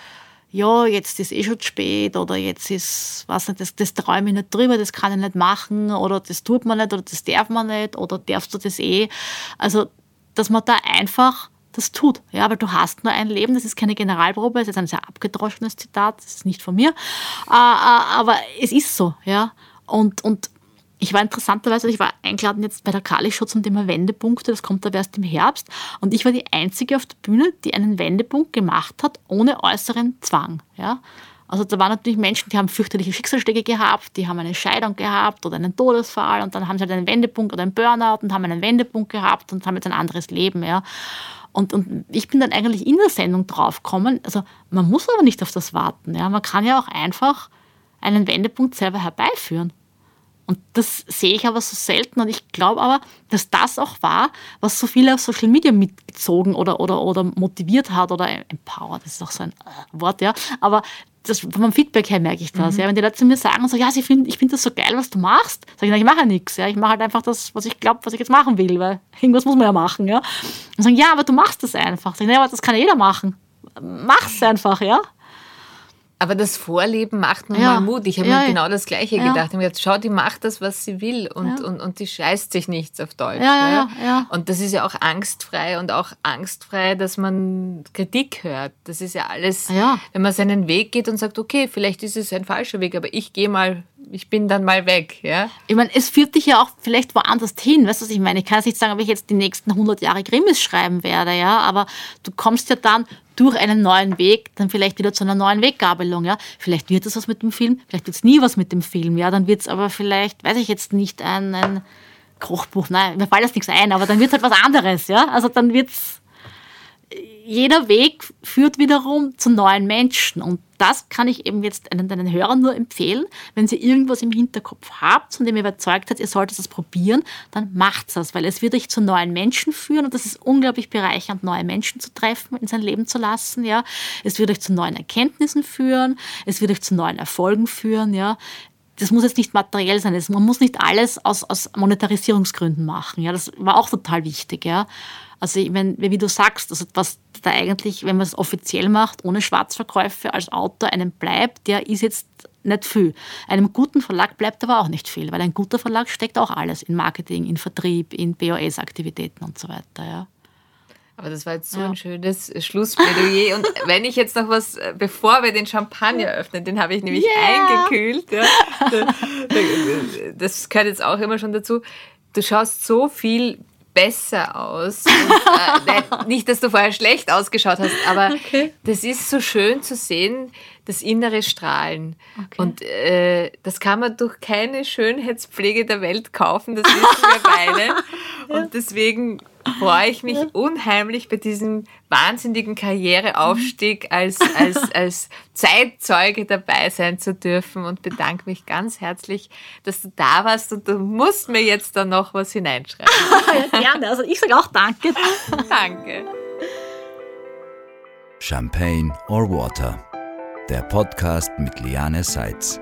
ja, jetzt ist eh schon spät oder jetzt ist, was nicht, das, das träume ich nicht drüber, das kann ich nicht machen oder das tut man nicht oder das darf man nicht oder darfst du das eh. Also, dass man da einfach das tut. Ja, weil du hast nur ein Leben, das ist keine Generalprobe, das ist ein sehr abgedroschenes Zitat, das ist nicht von mir, äh, äh, aber es ist so, ja. Und, und ich war interessanterweise, ich war eingeladen jetzt bei der Kali-Show zum Thema Wendepunkte, das kommt aber erst im Herbst. Und ich war die Einzige auf der Bühne, die einen Wendepunkt gemacht hat, ohne äußeren Zwang. Ja? Also da waren natürlich Menschen, die haben fürchterliche Schicksalsschläge gehabt, die haben eine Scheidung gehabt oder einen Todesfall und dann haben sie halt einen Wendepunkt oder einen Burnout und haben einen Wendepunkt gehabt und haben jetzt ein anderes Leben. Ja? Und, und ich bin dann eigentlich in der Sendung draufgekommen, also man muss aber nicht auf das warten. Ja? Man kann ja auch einfach einen Wendepunkt selber herbeiführen. Und das sehe ich aber so selten. Und ich glaube aber, dass das auch war, was so viele auf Social Media mitgezogen oder, oder, oder motiviert hat oder empowered, das ist auch so ein äh, Wort, ja. Aber das, vom Feedback her merke ich das. Mhm. Ja. Wenn die Leute zu mir sagen, so, ja, sie find, ich finde das so geil, was du machst, sage ich, na, ich mache ja nichts. Ja. Ich mache halt einfach das, was ich glaube, was ich jetzt machen will, weil irgendwas muss man ja machen. Ja. Und sagen, ja, aber du machst das einfach. Sag ich, na, aber das kann jeder machen. Mach's einfach, ja. Aber das Vorleben macht nun ja. mal Mut. Ich habe ja, mir genau das Gleiche ja. gedacht. Ich habe gedacht, schau, die macht das, was sie will und, und, und die scheißt sich nichts auf Deutsch. Ja, ja, Und das ist ja auch angstfrei und auch angstfrei, dass man Kritik hört. Das ist ja alles, wenn man seinen Weg geht und sagt, okay, vielleicht ist es ein falscher Weg, aber ich gehe mal ich bin dann mal weg. Ja? Ich meine, es führt dich ja auch vielleicht woanders hin. Weißt du, was ich meine? Ich kann jetzt nicht sagen, ob ich jetzt die nächsten 100 Jahre Krimis schreiben werde, ja, aber du kommst ja dann durch einen neuen Weg dann vielleicht wieder zu einer neuen Weggabelung. Ja? Vielleicht wird es was mit dem Film, vielleicht wird es nie was mit dem Film. Ja? Dann wird es aber vielleicht, weiß ich jetzt nicht, ein, ein Kochbuch. Nein, mir fällt das nichts ein, aber dann wird es halt was anderes. Ja? Also dann wird es jeder Weg führt wiederum zu neuen Menschen. Und das kann ich eben jetzt einen deinen Hörern nur empfehlen. Wenn ihr irgendwas im Hinterkopf habt, von dem ihr überzeugt seid, ihr solltet es probieren, dann macht das, weil es wird euch zu neuen Menschen führen und das ist unglaublich bereichernd, neue Menschen zu treffen, in sein Leben zu lassen. Ja. Es wird euch zu neuen Erkenntnissen führen, es wird euch zu neuen Erfolgen führen. Ja das muss jetzt nicht materiell sein. Man muss nicht alles aus, aus Monetarisierungsgründen machen. Ja, das war auch total wichtig. Ja. Also wenn, wie du sagst, also was da eigentlich, wenn man es offiziell macht, ohne Schwarzverkäufe als Autor einem bleibt, der ist jetzt nicht viel. Einem guten Verlag bleibt aber auch nicht viel, weil ein guter Verlag steckt auch alles in Marketing, in Vertrieb, in BOS-Aktivitäten und so weiter. Ja. Aber das war jetzt so ja. ein schönes Schlussplädoyer. Und wenn ich jetzt noch was, äh, bevor wir den Champagner öffnen, den habe ich nämlich yeah. eingekühlt. Ja, das gehört jetzt auch immer schon dazu. Du schaust so viel besser aus. Und, äh, nicht, dass du vorher schlecht ausgeschaut hast, aber okay. das ist so schön zu sehen, das innere Strahlen. Okay. Und äh, das kann man durch keine Schönheitspflege der Welt kaufen, das wissen wir beide. Und deswegen freue ich mich unheimlich bei diesem wahnsinnigen Karriereaufstieg als, als, als Zeitzeuge dabei sein zu dürfen und bedanke mich ganz herzlich, dass du da warst und du musst mir jetzt da noch was hineinschreiben. ja, gerne, also ich sage auch danke. danke. Champagne or Water, der Podcast mit Liane Seitz.